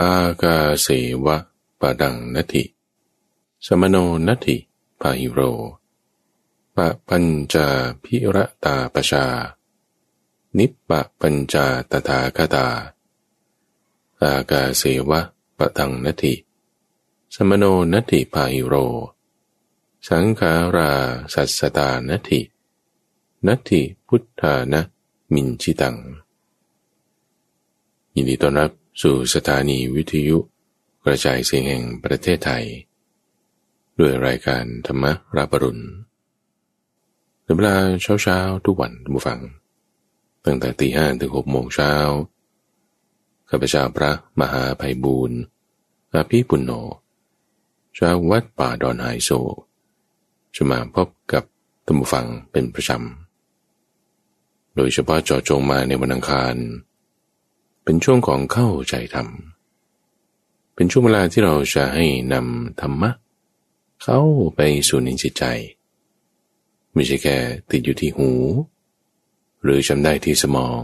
อากาเสวะปะดังนติ สมโนนติพาหิโรปะปัญจาพิระตาปชา นิปปะปัญจาตถาคตา อากาเสวะปะดังนติ สมโนนติพาหิโร สังขาราสัสตานตินัตถิพุทธานะมินชิตัง ยินดีต้อนรับ สู่สถานีวิทยุ กระจายเสียงแห่งประเทศไทย ด้วยรายการธรรมราบรุณในเวลาเช้าเช้าทุกวันทุกฟัง ตั้งแต่ตีห้าถึงหกโมงเช้าข้าพเจ้าพระมหาภัยบูรณ์อาภีปุณโญชาววัดป่าดอนไฮโซ จะมาพบกับธรรมฟังเป็นประจำ โดยเฉพาะจอจงมาในวันอังคาร เป็นช่วงของเข้าใจธรรม เป็นช่วงเวลาที่เราจะให้นำธรรมะ เข้าไปสู่ในจิตใจ ไม่ใช่แค่ติดอยู่ที่หู หรือจำได้ที่สมอง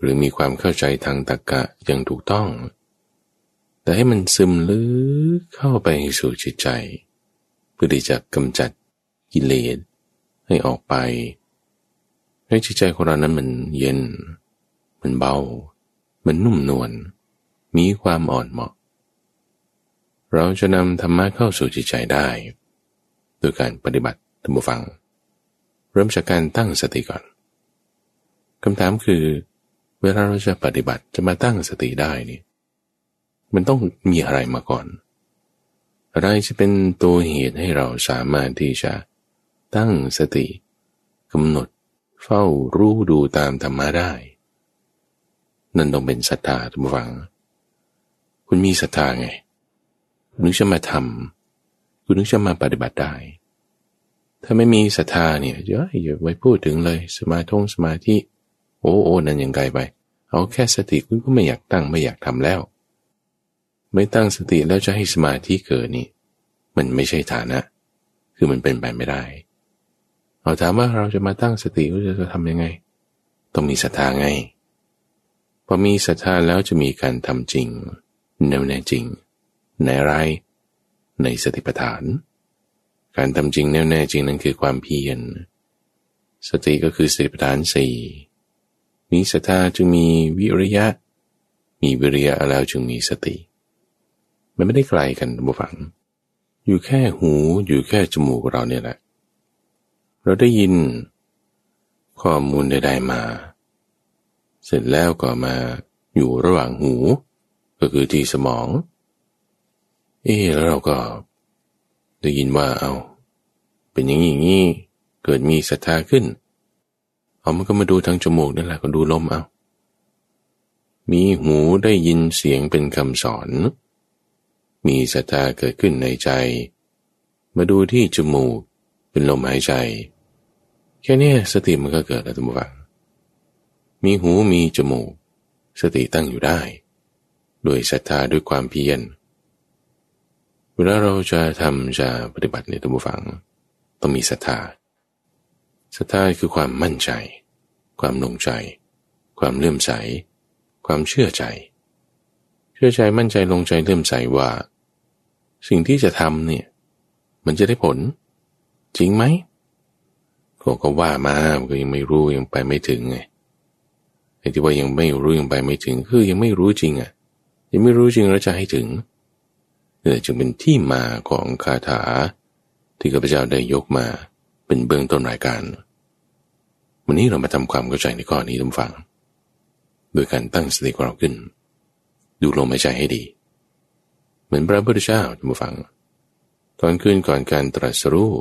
หรือมีความเข้าใจทางตรรกะอย่างถูกต้อง แต่ให้มันซึมลึกเข้าไปสู่จิตใจ เพื่อที่จะกำจัดกิเลสให้ออกไปให้จิตใจของเรานั้นมันเย็น มันเบา มันนุ่มนวลมีความอ่อนเหมาะ เราจะนำธรรมะเข้าสู่จิตใจได้ โดยการปฏิบัติธรรมฟัง เริ่มจากการตั้งสติก่อนคำถามคือ เวลาเราจะปฏิบัติจะมาตั้งสติได้นี่มันต้องมีอะไรมาก่อน อะไรจะเป็นตัวเหตุให้เราสามารถที่จะตั้งสติกำหนดเฝ้ารู้ดูตามธรรมะได้ นั่นต้องเป็นศรัทธาทุกฝัง คุณมีศรัทธาไง คุณนึกจะมาทำคุณนึกจะมาปฏิบัติได้ ถ้าไม่มีศรัทธาเนี่ยเยอะอย่าไว้พูดถึงเลย สมาธิสมาธิโอ้โอ้นั่นยังไกลไป เอาแค่สติคุณก็ไม่อยากตั้งไม่อยากทำแล้ว ไม่ตั้งสติแล้วจะให้สมาธิเกิดนี่ มันไม่ใช่ฐานะ คือมันเป็นไปไม่ได้ เอาถามว่าเราจะมาตั้งสติเราจะทำยังไง ต้องมีศรัทธาไง อมีศรัทธาแล้วจะมีการทำจริงแน่วแน่จริง ในไร ในสติปัฏฐาน การทำจริงแน่วแน่จริงนั้นคือความเพียร สติก็คือสติปัฏฐานสี่มีศรัทธาจึงมีวิริยะ มีวิริยะแล้วจึงมีสติ มันไม่ได้ไกลกันบุฝัง อยู่แค่หูอยู่แค่จมูกเราเนี่ยแหละ เราได้ยินข้อมูลใดๆมา เสร็จแล้วก็มาอยู่ระหว่างหู ก็คือที่สมอง เอ๊แล้วเราก็ได้ยินว่าเอา เป็นอย่างนี้นี้เกิดมีศรัทธาขึ้น เอามันก็มาดูทางจมูกนั่นแหละก็ดูลมเอา มีหูได้ยินเสียงเป็นคำสอน มีศรัทธาเกิดขึ้นในใจ มาดูที่จมูกเป็นลมหายใจ แค่นี้สติมันก็เกิดแล้วทุกฝัง มีหูมีจมูก สติตั้งอยู่ได้ ด้วยศรัทธาด้วยความเพียรเวลาเราจะทำจะปฏิบัติในตัวฝัง ต้องมีศรัทธาศรัทธาคือความมั่นใจ ความลงใจ ความเลื่อมใส ความเชื่อใจ เชื่อใจมั่นใจลงใจเลื่อมใสว่า สิ่งที่จะทำเนี่ยมันจะได้ผล จริงไหมก็ว่ามาก็ยังไม่รู้ยังไปไม่ถึงไง ไอ้ที่ว่ายังไม่รู้ยังไปไม่ถึงคือยังไม่รู้จริงอะ ยังไม่รู้จริงแล้วจะให้ถึงนี่จึงเป็นที่มาของคาถา ที่ข้าพเจ้าได้ยกมาเป็นเบื้องต้นรายการ วันนี้เรามาทำความเข้าใจในข้อนี้ทุกฝัง โดยการตั้งสติของเราขึ้น ดูลมหายใจให้ดี เหมือนพระพุทธเจ้าทุกฝัง ตอนขึ้นก่อนการตรัสรู้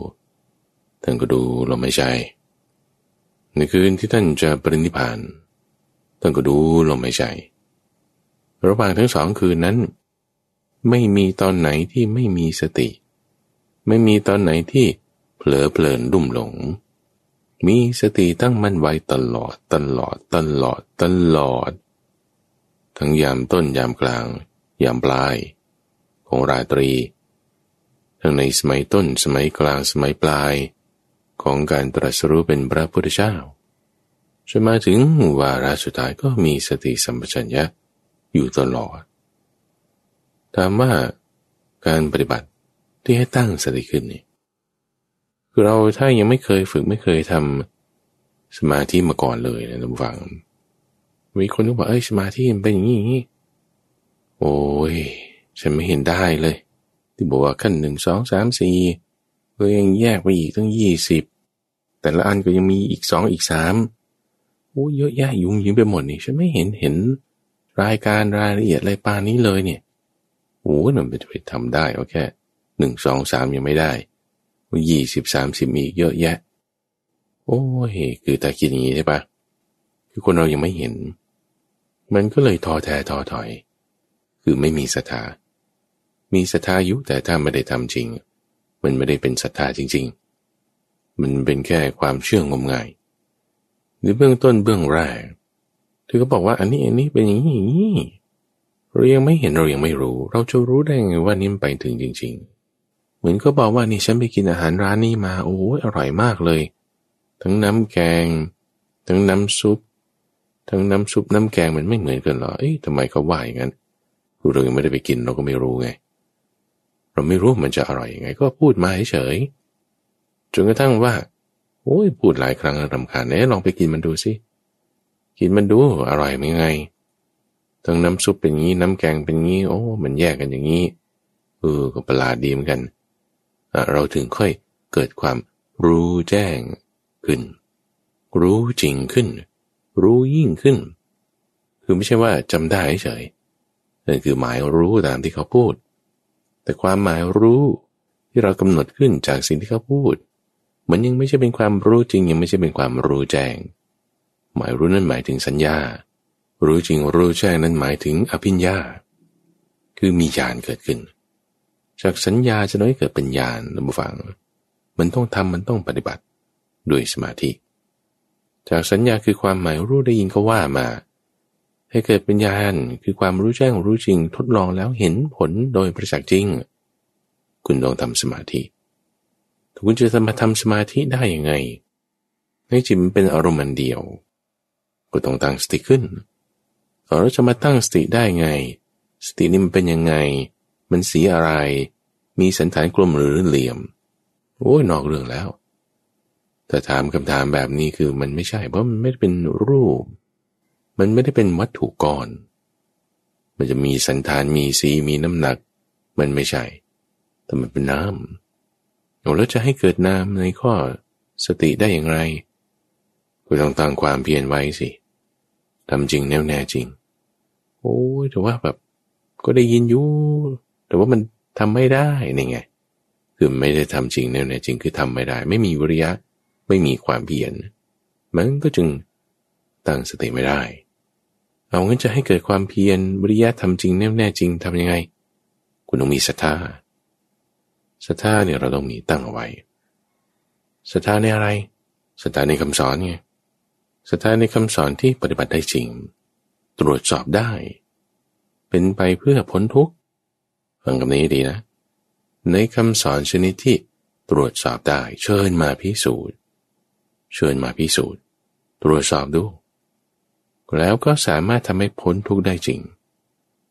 ท่านก็ดูลมหายใจในคืนที่ท่านจะปรินิพาน ท่านก็ดูลมหายใจ ระหว่างทั้งสองคืนนั้น ไม่มีตอนไหนที่ไม่มีสติ ไม่มีตอนไหนที่เผลอเพลินลุ่มหลง มีสติตั้งมั่นไว้ตลอดตลอดตลอดตลอด ทั้งยามต้นยามกลาง ยามปลาย ของราตรี ทั้งในสมัยต้นสมัยกลางสมัยปลาย ของการตรัสรู้เป็นพระพุทธเจ้า จนมาถึงวาระสุดท้ายก็มีสติสัมปชัญญะอยู่ตลอดถามว่าการปฏิบัติที่ให้ตั้งสติขึ้นนี่คือเราถ้ายังไม่เคยฝึกไม่เคยทำสมาธิมาก่อนเลยนะท่านฟัง มีคนก็บอกเอ้ยสมาธิมันเป็นอย่างนี้โอ้ยฉันไม่เห็นได้เลย ที่บอกว่าขั้นหนึ่งสองสามสี่ก็ยังแยกไปอีกตั้งยี่สิบแต่ละอันก็ยังมีอีกสองอีกสาม โอ้เยอะแยะยุ่งยิงไปหมดนี่ฉันไม่เห็นเห็นรายการรายละเอียดอะไรปานนี้เลยเนี่ยโอ้ยมันไปทำได้โอเคหนึ่งสองสามยังไม่ได้ยี่สิบสามสิบมีเยอะแยะ โอ้ยคือตาคิดอย่างนี้ใช่ปะคือคนเรายังไม่เห็น มันก็เลยท้อแท้ท้อถอย คือไม่มีศรัทธามีศรัทธาอยู่แต่ถ้าไม่ได้ทำจริง มันไม่ได้เป็นศรัทธาจริง ๆ มันเป็นแค่ความเชื่องมงาย ในเบื้องต้นเบื้องแรกเธอก็บอกว่าอันนี้อันนี้เป็นอย่างนี้เรายังไม่เห็นเรายังไม่รู้ เราจะรู้ได้ไงว่านี่มันไปถึงจริง ๆ เหมือนก็บอกว่านี่ฉันไปกินอาหารร้านนี้มาโอ้ยอร่อยมากเลย ทั้งน้ำแกง ทั้งน้ำซุป ทั้งน้ำซุปน้ำแกงมันไม่เหมือนกันหรอเอ๊ะทำไมเขาว่าอย่างนั้นเรายังไม่ได้ไปกินเราก็ไม่รู้ไง เราไม่รู้มันจะอร่อยยังไง ก็พูดมาเฉยจนกระทั่งว่า โอ้ยพูดหลายครั้งแล้วรำคาญเน่ลองไปกินมันดูสิกินมันดูอร่อยไหมไงทั้งน้ำซุปเป็นงี้น้ำแกงเป็นงี้ โอ้ มันแยกกันอย่างนี้เออก็ประหลาดดีเหมือนกัน เราถึงค่อยเกิดความรู้แจ้งขึ้น รู้จริงขึ้น รู้ยิ่งขึ้น คือไม่ใช่ว่าจำได้เฉยนั่นคือหมายรู้ตามที่เขาพูด แต่ความหมายรู้ที่เรากำหนดขึ้นจากสิ่งที่เขาพูด มันยังไม่ใช่เป็นความรู้จริง ยังไม่ใช่เป็นความรู้แจ้ง หมายรู้นั่นหมายถึงสัญญา รู้จริงรู้แจ้งนั้นหมายถึงอภิญญา คือมีญาณเกิดขึ้น จากสัญญาจะน้อยเกิดเป็นญาณนะบุฟัง มันต้องทำมันต้องปฏิบัติด้วยสมาธิ จากสัญญาคือความหมายรู้ได้ยินเขาว่ามา ให้เกิดเป็นญาณคือความรู้แจ้งรู้จริง ทดลองแล้วเห็นผลโดยประจักษ์จริง คุณต้องทำสมาธิ คุณจะทำมาทำสมาธิได้ยังไงให้จิตมันเป็นอารมณ์เดียว ก็ต้องตั้งสติขึ้นเราจะมาตั้งสติได้ไง สตินี่มันเป็นยังไง มันสีอะไร มีสันฐานกลมหรือเหลี่ยม โอ้ยนอกเรื่องแล้ว แต่ถามคำถามแบบนี้คือมันไม่ใช่ เพราะมันไม่ได้เป็นรูป มันไม่ได้เป็นวัตถุก้อน มันจะมีสันฐานมีสีมีน้ำหนัก มันไม่ใช่ แต่มันเป็นน้ำ แล้วจะให้เกิดน้ำในข้อสติได้อย่างไรก็ต้องตั้งความเพียรไว้สิทำจริงแน่วแน่จริง โอ้ยแต่ว่าแบบก็ได้ยินอยู่ แต่ว่ามันทำไม่ได้นี่ไง คือไม่ได้ทำจริงแน่แน่จริงคือทำไม่ได้ ไม่มีวิริยะ ไม่มีความเพียร มันก็จึงตั้งสติไม่ได้ เอางั้นจะให้เกิดความเพียรวิริยะทำจริงแน่แน่จริงทำยังไง คุณต้องมีศรัทธา ศรัทธาเนี่ยเราต้องมีตั้งเอาไว้ศรัทธาในอะไรศรัทธาในคำสอนไงศรัทธาในคำสอนที่ปฏิบัติได้จริง ตรวจสอบได้ เป็นไปเพื่อพ้นทุกข์ฟังคำนี้ดีนะ ในคำสอนชนิดที่ตรวจสอบได้เชิญมาพิสูจน์ เชิญมาพิสูจน์ ตรวจสอบดู แล้วก็สามารถทำให้พ้นทุกข์ได้จริง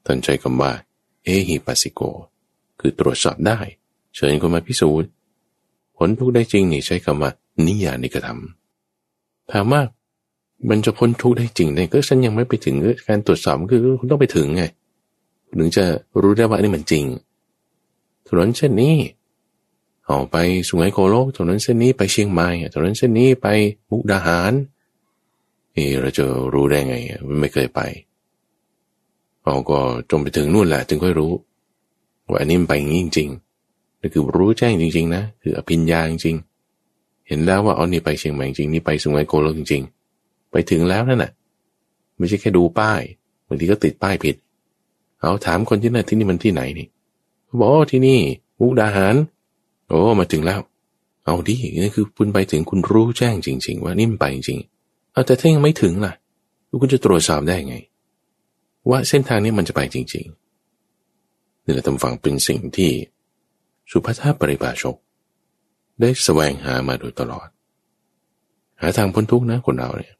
ตนใจคำว่า เอหิปัสสิโก คือตรวจสอบได้ เชิญคนมาพิสูจน์พ้นทุกได้จริงนี่ใช้คำว่านิยานิกระทำถามว่ามันจะพ้นทุกได้จริงเนี่ยก็ฉันยังไม่ไปถึงการตรวจสอบคือคุณต้องไปถึงไงถึงจะรู้ได้ว่านี่มันจริงถนนเส้นนี้เอาไปสุไหงโกลกถนนเส้นนี้ไปเชียงใหม่ถนนเส้นนี้ไปมุกดาหารเออเราจะรู้ได้ไงไม่เคยไปเราก็จงไปถึงนู่นแหละ ถึงค่อยรู้ ว่าอันนี้มันไปอย่างนี้จริงๆ นั่นคือรู้แจ้งจริง ๆ นะ คืออภิญญาจริงเห็นแล้วว่าเอานี่ไปเชียงใหม่จริงนี่ไปสุไหงโกลกจริง ๆ ไปถึงแล้วนั่นน่ะ ไม่ใช่แค่ดูป้ายบางทีก็ติดป้ายผิด เอาถามคนที่นั่นที่นี่มันที่ไหนนี่บอกที่นี่มุกดาหาร โอ้มาถึงแล้ว เอาดินี่คือคุณไปถึงคุณรู้แจ้งจริง ๆ ว่านี่มันไปจริงเอาแต่ถ้ายังไม่ถึงล่ะคุณจะตรวจสอบได้ไง ว่าเส้นทางนี้มันจะไปจริง ๆนี่แหละทำฟังเป็นสิ่งที่ สุภาพปริบาชก ได้แสวงหามาโดยตลอด หาทางพ้นทุกข์นะคนเราเนี่ย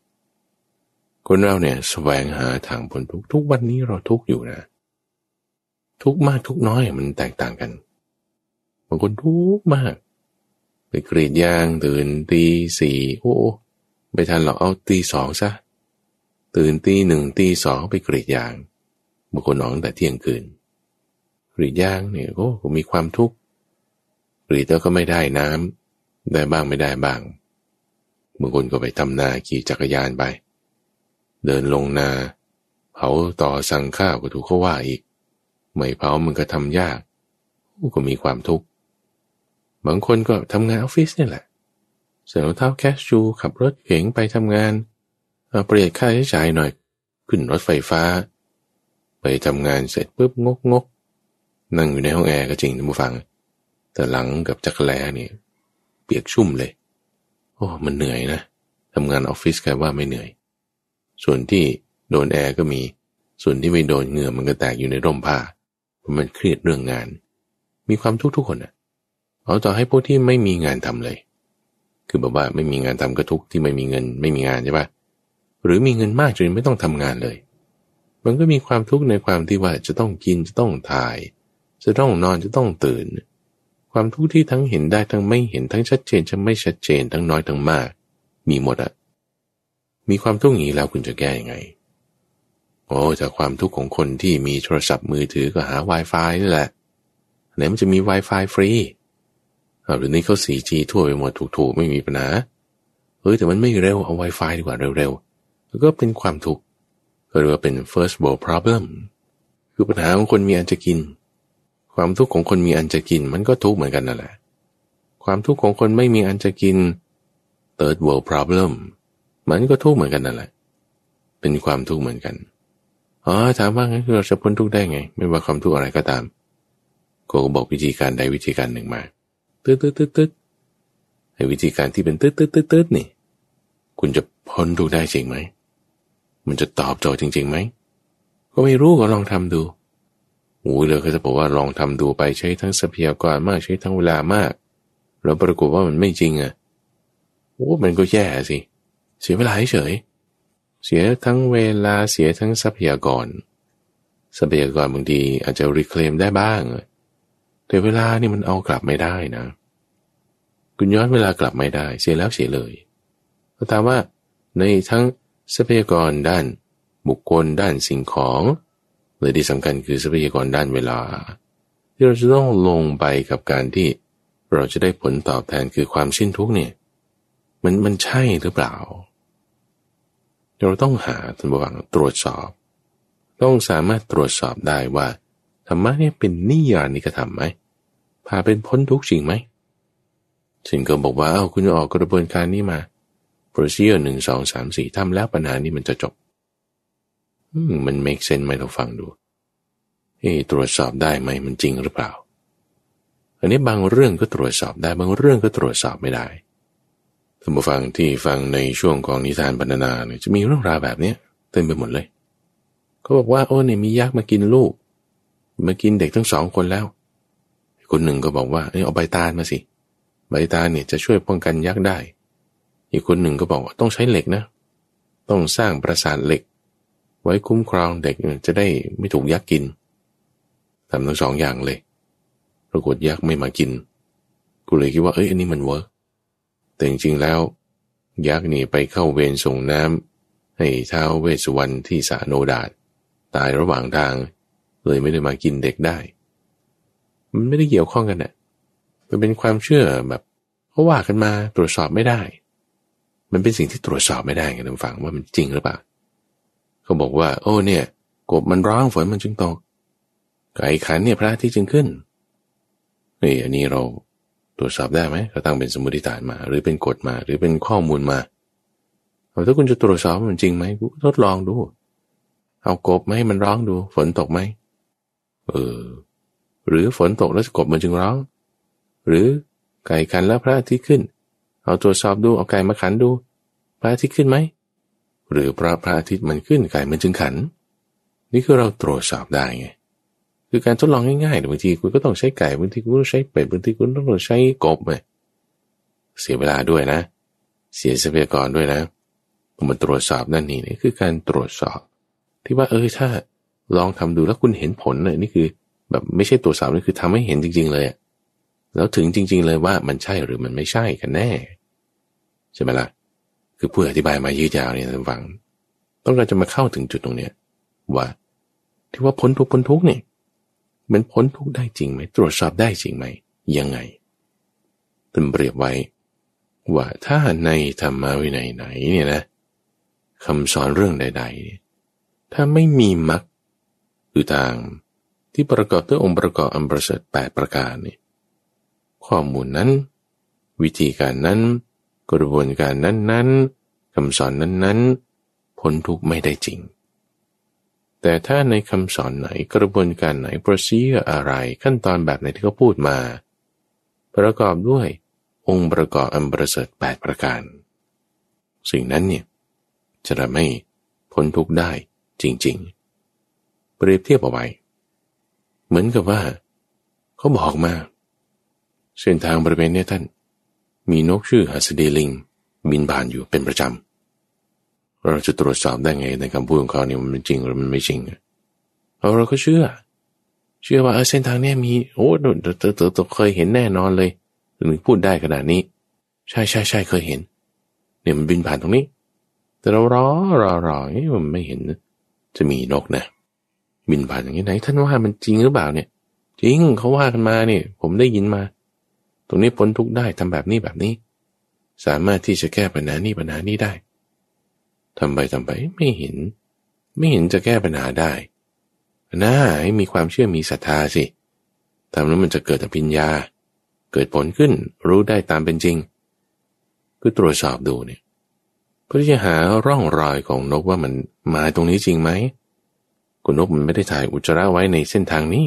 คนเราเนี่ยแสวงหาทางพ้นทุกทุกวันนี้เราทุกอยู่นะ ทุกมากทุกน้อยมันแตกต่างกันบางคนทุกมาก ไปกรีดยางตื่นตีสี่โอ้ไม่ทันหรอกเอาตีสองซะตื่นตีหนึ่งตีสองไปกรีดยางบางคนนอนแต่เที่ยงคืนกรีดยางเนี่ยโอ้มีความทุกข์ก รีดแล้วก็ไม่ได้น้ำได้บ้างไม่ได้บ้างบางคนก็ไปทำนาขี่จักรยานไป เดินลงนาเผาต่อสั่งข้าวก็ถูกเขาว่าอีก ไม่เผามันก็ทำยาก ก็มีความทุกข์ บางคนก็ทำงานออฟฟิศนี่แหละเส่รอเท้าแคชชู ขับรถเก๋งไปทำงานเอาประหยัดค่าใช้จ่ายหน่อย ขึ้นรถไฟฟ้า ไปทำงานเสร็จปุ๊บงกงกนั่งอยู่ในห้องแอร์ก็จริงนะผู้ฟัง แต่หลังกับจักรแลนี่เปียกชุ่มเลย โอ้ มันเหนื่อยนะทำงานออฟฟิศใครว่าไม่เหนื่อย ส่วนที่โดนแอร์ก็มี ส่วนที่ไม่โดนเหงื่อมันก็แตกอยู่ในร่มผ้าเพราะมันเครียดเรื่องงาน มีความทุกข์ทุกคนอะเอาต่อให้พวกที่ไม่มีงานทำเลย คือแบบว่าไม่มีงานทำก็ทุกที่ไม่มีเงิน ไม่มีงานใช่ปะหรือมีเงินมากจนไม่ต้องทำงานเลย มันก็มีความทุกข์ในความที่ว่าจะต้องกินจะต้องถ่าย จะต้องนอนจะต้องตื่น ความทุกข์ที่ทั้งเห็นได้ทั้งไม่เห็นทั้งชัดเจนจะไม่ชัดเจนทั้งน้อยทั้งมาก มีหมดอะมีความทุกข์อย่างนี้แล้วคุณจะแก้ยังไงโอ้จากความทุกข์ของคนที่มีโทรศัพท์มือถือก็หา Wi-Fi นี่แหละไหนมันจะมี Wi-Fi ฟรีเอาเดี๋ยวนี้เขา 4G ทั่วไปหมดถูกๆ ไม่มีปัญหาเฮ้ยแต่มันไม่เร็วเอา Wi-Fi ดีกว่าเร็วๆแล้วก็เป็นความทุกข์ก็เรียกว่าเป็น first world problem คือปัญหาของคนมีอันจะกิน ความทุกข์ของคนมีอันจะกินมันก็ทุกข์เหมือนกันนั่นแหละ ความทุกข์ของคนไม่มีอันจะกิน third world problem มันก็ทุกข์เหมือนกันนั่นแหละ เป็นความทุกข์เหมือนกันอ๋อถามว่างั้นเราจะพ้นทุกข์ได้ไง ไม่ว่าความทุกข์อะไรก็ตามก็บอกวิธีการใดวิธีการหนึ่งมาตืดตืดตืดตืดไอ้วิธีการที่เป็นตืดตืดตืดตืดนี่ คุณจะพ้นทุกข์ได้จริงไหมมันจะตอบโจทย์จริงๆไหมก็ไม่รู้ก็ลองทำดู โอ้ยเลยก็จะบอกว่าลองทำดูไปใช้ทั้งทรัพยากรมากใช้ทั้งเวลามาก แล้วปรากฏว่ามันไม่จริงอะโอ้มันก็แย่สิ เสียเวลาเฉย เสียทั้งเวลาเสียทั้งทรัพยากร ทรัพยากรบางทีอาจจะรีเคลมได้บ้าง แต่เวลานี่มันเอากลับไม่ได้นะ คุณย้อนเวลากลับไม่ได้ เสียแล้วเสียเลยก็ถามว่าในทั้งทรัพยากรด้านบุคคลด้านสิ่งของ เลยที่สำคัญคือทรัพยากรด้านเวลา ที่เราจะต้องลงไปกับการที่เราจะได้ผลตอบแทนคือความสิ้นทุกเนี่ยมันมันใช่หรือเปล่า เราต้องหาท่านบวังตรวจสอบ ต้องสามารถตรวจสอบได้ว่าธรรมะเนี่ยเป็นนิยานิกระทำไหมพาเป็นพ้นทุกข์จริงไหมฉันก็บอกว่าเอาคุณจะออกกระบวนการนี้มา procedure หนึ่งสองสามสี่ทำแล้วปัญหานี้มันจะจบ มัน make sense ไหมเราฟังดู เอ๊ตรวจสอบได้ไหมมันจริงหรือเปล่า อันนี้บางเรื่องก็ตรวจสอบได้บางเรื่องก็ตรวจสอบไม่ได้ท่านผู้ฟังที่ฟังในช่วงของนิทานบรรณนาเนี่ยจะมีเรื่องราวแบบนี้เต็มไปหมดเลยเขาบอกว่าโอ้เนี่ยมียักษ์มากินลูก มากินเด็กทั้งสองคนแล้ว คนหนึ่งก็บอกว่าเออเอาใบตาลมาสิ ใบตาลเนี่ยจะช่วยป้องกันยักษ์ได้ อีกคนหนึ่งก็บอกว่าต้องใช้เหล็กนะ ต้องสร้างปราสาทเหล็ก ไว้คุ้มครองเด็กจะได้ไม่ถูกยักษ์กินทำทั้งสองอย่างเลย ปรากฏยักษ์ไม่มากิน กูเลยคิดว่าเอ้ยอันนี้มัน work แต่จริงๆแล้ว ยักษ์นี่ไปเข้าเวรส่งน้ำให้ท้าวเวสสุวรรณที่สระอโนดาตตายระหว่างทาง เลยไม่ได้มากินเด็กได้ มันไม่ได้เกี่ยวข้องกันน่ะมันเป็นความเชื่อแบบเขาว่ากันมาตรวจสอบไม่ได้ มันเป็นสิ่งที่ตรวจสอบไม่ได้ไงท่านฟังว่ามันจริงหรือเปล่า เขาบอกว่า โอ้เนี่ย กบมันร้องฝนมันจึงตก ไก่ขันเนี่ยพระอาทิตย์จึงขึ้นนี่อันนี้เราตรวจสอบได้ไหมเราตั้งเป็นสมมติฐานมา หรือเป็นกฎมา หรือเป็นข้อมูลมาเอาถ้าคุณจะตรวจสอบมันจริงไหมทดลองดู เอากบไหมมันร้องดู ฝนตกไหมเออ หรือฝนตกแล้วกบมันจึงร้อง หรือไก่ขันแล้วพระอาทิตย์ขึ้น เอาตรวจสอบดู เอาไก่มาขันดู พระอาทิตย์ขึ้นไหม หรือพระพระอาทิตย์มันขึ้นไก่มันจึงขัน นี่คือเราตรวจสอบได้ไงคือการทดลองง่ายๆบางทีคุณก็ต้องใช้ไก่บางทีคุณต้องใช้เป็ดบางทีคุณต้องใช้กบไปเสียเวลาด้วยนะ เสียทรัพยากรด้วยนะมาตรวจสอบนั่นนี่นี่คือการตรวจสอบ ที่ว่าเออถ้าลองทำดูแล้วคุณเห็นผลเลยนี่คือ แบบไม่ใช่ตรวจสอบนี่คือทำให้เห็นจริง ๆ เลยแล้วถึงจริง ๆ เลยว่ามันใช่หรือมันไม่ใช่กันแน่ ใช่ไหมละ่ะ คือผู้อธิบายมายืดยาวเนี่ยท่านฟัง ต้องการจะมาเข้าถึงจุดตรงเนี้ยว่า ที่ว่าพ้นทุกพ้นทุกเนี่ยมันพ้นทุกได้จริงไหมตรวจสอบได้จริงไหมยังไงท่านเปรียบไว้ ว่าถ้าในธรรมวินัยไหนเนี่ยนะคำสอนเรื่องใดๆถ้าไม่มีมรรคคือทางที่ประกอบด้วยองค์ประกอบอันประเสริฐแปดประการนี่ข้อมูลนั้น วิธีการนั้น กระบวนการนั้นนั้นคำสอนนั้นนั้นพ้นทุกไม่ได้จริง แต่ถ้าในคำสอนไหนกระบวนการไหนโปรซีอะไรขั้นตอนแบบไหนที่เขาพูดมา ประกอบด้วยองค์ประกอบอันประเสริฐแปดประการ สิ่งนั้นเนี่ยจะทำให้พ้นทุกข์ได้จริง ๆ เปรียบเทียบเอาไว้ เหมือนกับว่า เขาบอกมาเส้นทางบริเวณนี้ท่าน มีนกชื่อฮัสเดลิง บินผ่านอยู่เป็นประจำ เราจะตรวจสอบได้ไงในคำพูดของเขาเนี่ยมันจริงหรือมันไม่จริงเราเราก็เชื่อ เชื่อว่าเส้นทางนี้มีโอ้เต๋อเต๋อเคยเห็นแน่นอนเลยถึงพูดได้ขนาดนี้ ใช่ใช่ใช่เคยเห็น เนี่ยมันบินผ่านตรงนี้ แต่เรารอรอรอนี่มันไม่เห็น จะมีนกนะบินผ่านอย่างนี้ไหนท่านว่ามันจริงหรือเปล่าเนี่ย จริงเขาว่ากันมาเนี่ย ผมได้ยินมา ตรงนี้พ้นทุกได้ทำแบบนี้แบบนี้ สามารถที่จะแก้ปัญหานี้ปัญหานี้ได้ทำไปทำไปไม่เห็น ไม่เห็นจะแก้ปัญหาได้น่าให้มีความเชื่อมีศรัทธาสิทำแล้วมันจะเกิดอภิญญา เกิดผลขึ้นรู้ได้ตามเป็นจริงก็ตรวจสอบดูเนี่ยพื่อที่จะหาร่องรอยของนกว่ามันมาตรงนี้จริงไหมกุนกมันไม่ได้ถ่ายอุจจาระไว้ในเส้นทางนี้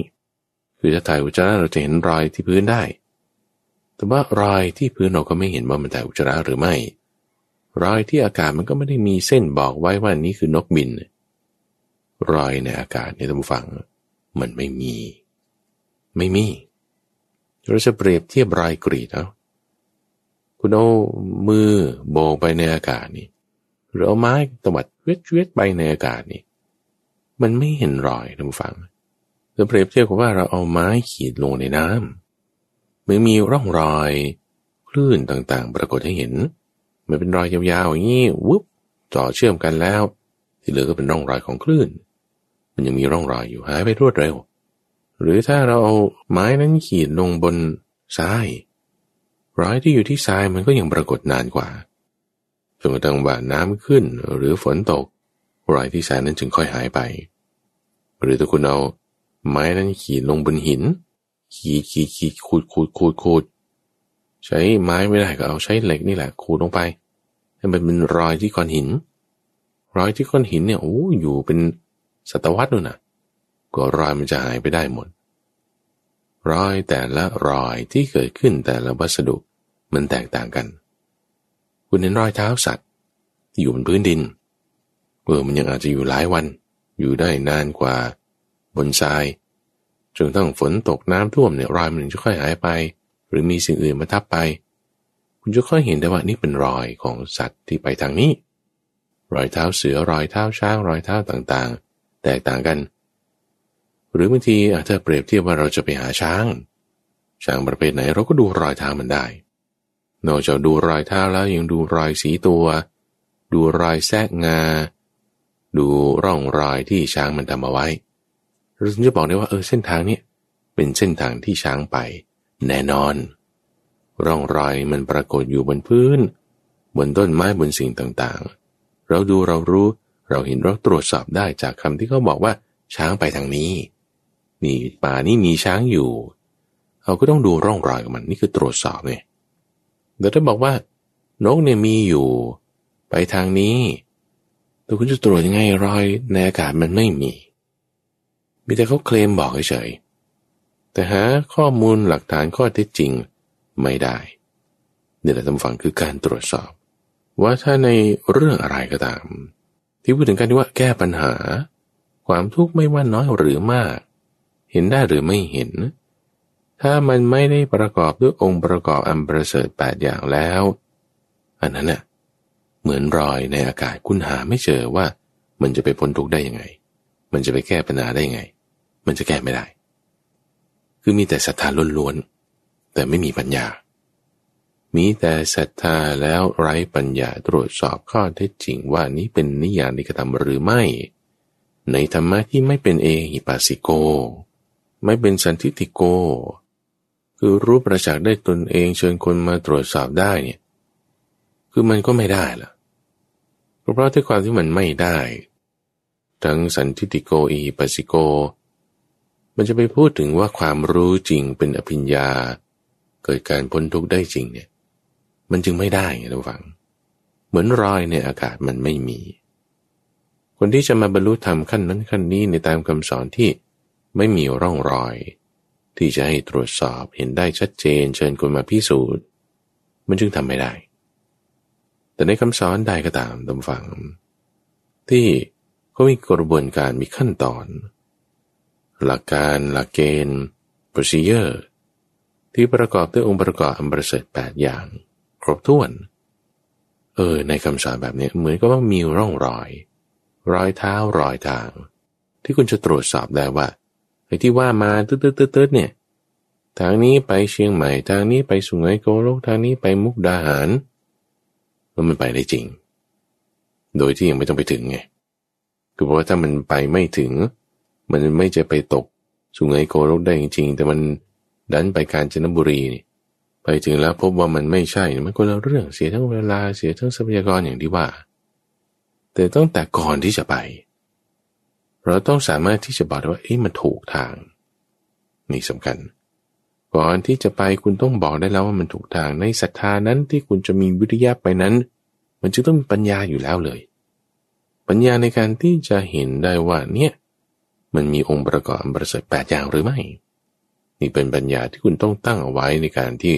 คือถ้าถ่ายอุจจาระเราจะเห็นรอยที่พื้นได้ แต่ว่ารอยที่พื้นเราก็ไม่เห็นว่ามันถ่อุจจาระหรือไม่ รอยที่อากาศมันก็ไม่ได้มีเส้นบอกไว้ว่านี้คือนกบิน รอยในอากาศในท่านผู้ฟัง มันไม่มี ไม่มี เราจะเปรียบเทียบรอยกรีดเอาคุณเอามือโบกไปในอากาศนี่หรือเอาไม้ตวัดเวทเวทไปในอากาศนี่มันไม่เห็นรอยท่านฟังจะเปรียบเทียบกับว่าเราเอาไม้ขีดลงในน้ำมันมีร่องรอยคลื่นต่างๆ ปรากฏให้เห็น มันเป็นรอยยาวๆอย่างนี้วุบจ่อเชื่อมกันแล้ว ที่เหลือก็เป็นร่องรอยของคลื่น มันยังมีร่องรอยอยู่หายไปรวดเร็ว หรือถ้าเราเอาไม้นั้นขีดลงบนทรายรอยที่อยู่ที่ทรายมันก็ยังปรากฏนานกว่าจนกระทั่งว่าน้ำขึ้นหรือฝนตก รอยที่ทรายนั้นจึงค่อยหายไป หรือถ้าคุณเอาไม้นั้นขีดลงบนหิน ขีดขีดขีดขูดขูดขูดขูดใช้ไม้ไม่ได้ก็เอาใช้เหล็กนี่แหละขูดลงไปให้มันเป็นรอยที่ก้อนหิน รอยที่ก้อนหินเนี่ยโอ้อยู่เป็นศตวรรษนู่นน่ะ ก็รอยมันจะหายไปได้หมด รอยแต่ละรอยที่เกิดขึ้นแต่ละวัสดุมันแตกต่างกัน คุณเห็นรอยเท้าสัตว์ที่อยู่บนพื้นดินเออมันยังอาจจะอยู่หลายวัน อยู่ได้นานกว่าบนทราย จนต้องฝนตกน้ำท่วมเนี่ยรอยมันจะค่อยหายไป หรือมีสิ่งอื่นมาทับไป คุณจะค่อยเห็นได้ว่านี่เป็นรอยของสัตว์ที่ไปทางนี้ รอยเท้าเสือรอยเท้าช้างรอยเท้าต่างๆ แตกต่างกัน หรือบางทีอาจจะเปรียบเทียบว่าเราจะไปหาช้าง ช้างประเภทไหนเราก็ดูรอยเท้ามันได้ นอกจากดูรอยเท้าแล้วยังดูรอยสีตัว ดูรอยแทกงา ดูร่องรอยที่ช้างมันทำเอาไว้ เราจะบอกได้ว่าเออเส้นทางนี้เป็นเส้นทางที่ช้างไป แน่นอน ร่องรอยมันปรากฏอยู่บนพื้น บนต้นไม้บนสิ่งต่างๆ เราดูเรารู้เราเห็นเราตรวจสอบได้จากคำที่เขาบอกว่า ช้างไปทางนี้ นี่ป่านี้มีช้างอยู่ เราก็ต้องดูร่องรอยของมันนี่คือตรวจสอบไงแต่ถ้าบอกว่านกเนี่ยมีอยู่ ไปทางนี้แต่คุณจะตรวจยังไงรอยในอากาศมันไม่มี มีแต่เขาเคลมบอกเฉยแต่หาข้อมูลหลักฐานข้อเท็จจริงไม่ได้เนี่แหละทำฝังคือการตรวจสอบ ว่าถ้าในเรื่องอะไรก็ตาม ที่พูดถึงการที่ว่าแก้ปัญหา ความทุกข์ไม่ว่าน้อยหรือมาก เห็นได้หรือไม่เห็น ถ้ามันไม่ได้ประกอบด้วยองค์ประกอบอันประเสริฐแปดอย่างแล้ว อันนั้นน่ะเหมือนรอยในอากาศคุณหาไม่เจอว่า มันจะไปพ้นทุกข์ได้ยังไง มันจะไปแก้ปัญหาได้ยังไง มันจะแก้ไม่ได้ คือมีแต่ศรัทธาล้วนๆแต่ไม่มีปัญญา มีแต่ศรัทธาแล้วไร้ปัญญาตรวจสอบข้อเท็จจริงว่านี้เป็นนิยานิกธรรมหรือไม่ ในธรรมะที่ไม่เป็นเอหิปัสสิโก ไม่เป็นสันทิติโก คือรู้ประจักษ์ได้ตนเองเชิญคนมาตรวจสอบได้เนี่ยคือมันก็ไม่ได้ล่ะเพราะที่ความที่มันไม่ได้ ทั้งสันทิติโกอีปัสสิโก มันจะไปพูดถึงว่าความรู้จริงเป็นอภิญญา เกิดการพ้นทุกข์ได้จริงเนี่ย มันจึงไม่ได้ไงทุกฝัง เหมือนรอยในอากาศมันไม่มี คนที่จะมาบรรลุธรรมขั้นนั้นขั้นนี้ในตามคำสอนที่ไม่มีร่องรอย ที่จะให้ตรวจสอบเห็นได้ชัดเจน เชิญคนมาพิสูจน์ มันจึงทำไม่ได้ แต่ในคำสอนใดก็ตามตำฝัง ที่เขามีกระบวนการมีขั้นตอน หลักการหลักเกณฑ์ procedure ที่ประกอบด้วยองค์ประกอบอันประเสริฐแปดอย่าง ครบถ้วน เออ ในคำสอนแบบนี้เหมือนก็ว่ามีร่องรอย รอยเท้ารอยทาง ที่คุณจะตรวจสอบได้ว่าไอ้ที่ว่ามาตืดๆๆเนี่ย ทางนี้ไปเชียงใหม่ ทางนี้ไปสุไหงโกลกทางนี้ไปมุกดาหารแล้วมันไปได้จริง โดยที่ยังไม่ต้องไปถึงไงคือเพราะว่าถ้ามันไปไม่ถึง มันไม่จะไปตกสุงไงโกลกได้จริงๆ แต่มันดันไปการจนบุรีนี่ไปถึงแล้วพบว่ามันไม่ใช่ มันก็แล้วเรื่องเสียทั้งเวลาเสียทั้งทรัพยากรอย่างที่ว่า แต่ต้องแต่ก่อนที่จะไป เราต้องสามารถที่จะบอกได้ว่าเอ้มันถูกทาง นี่สำคัญ ก่อนที่จะไปคุณต้องบอกได้แล้วว่ามันถูกทาง ในศรัทธานั้นที่คุณจะมีวิทยาไปนั้น มันจะต้องมีปัญญาอยู่แล้วเลย ปัญญาในการที่จะเห็นได้ว่าเนี่ย มันมีองค์ประกอบประเสริฐแปดอย่างหรือไม่ นี่เป็นปัญญาที่คุณต้องตั้งเอาไว้ในการที่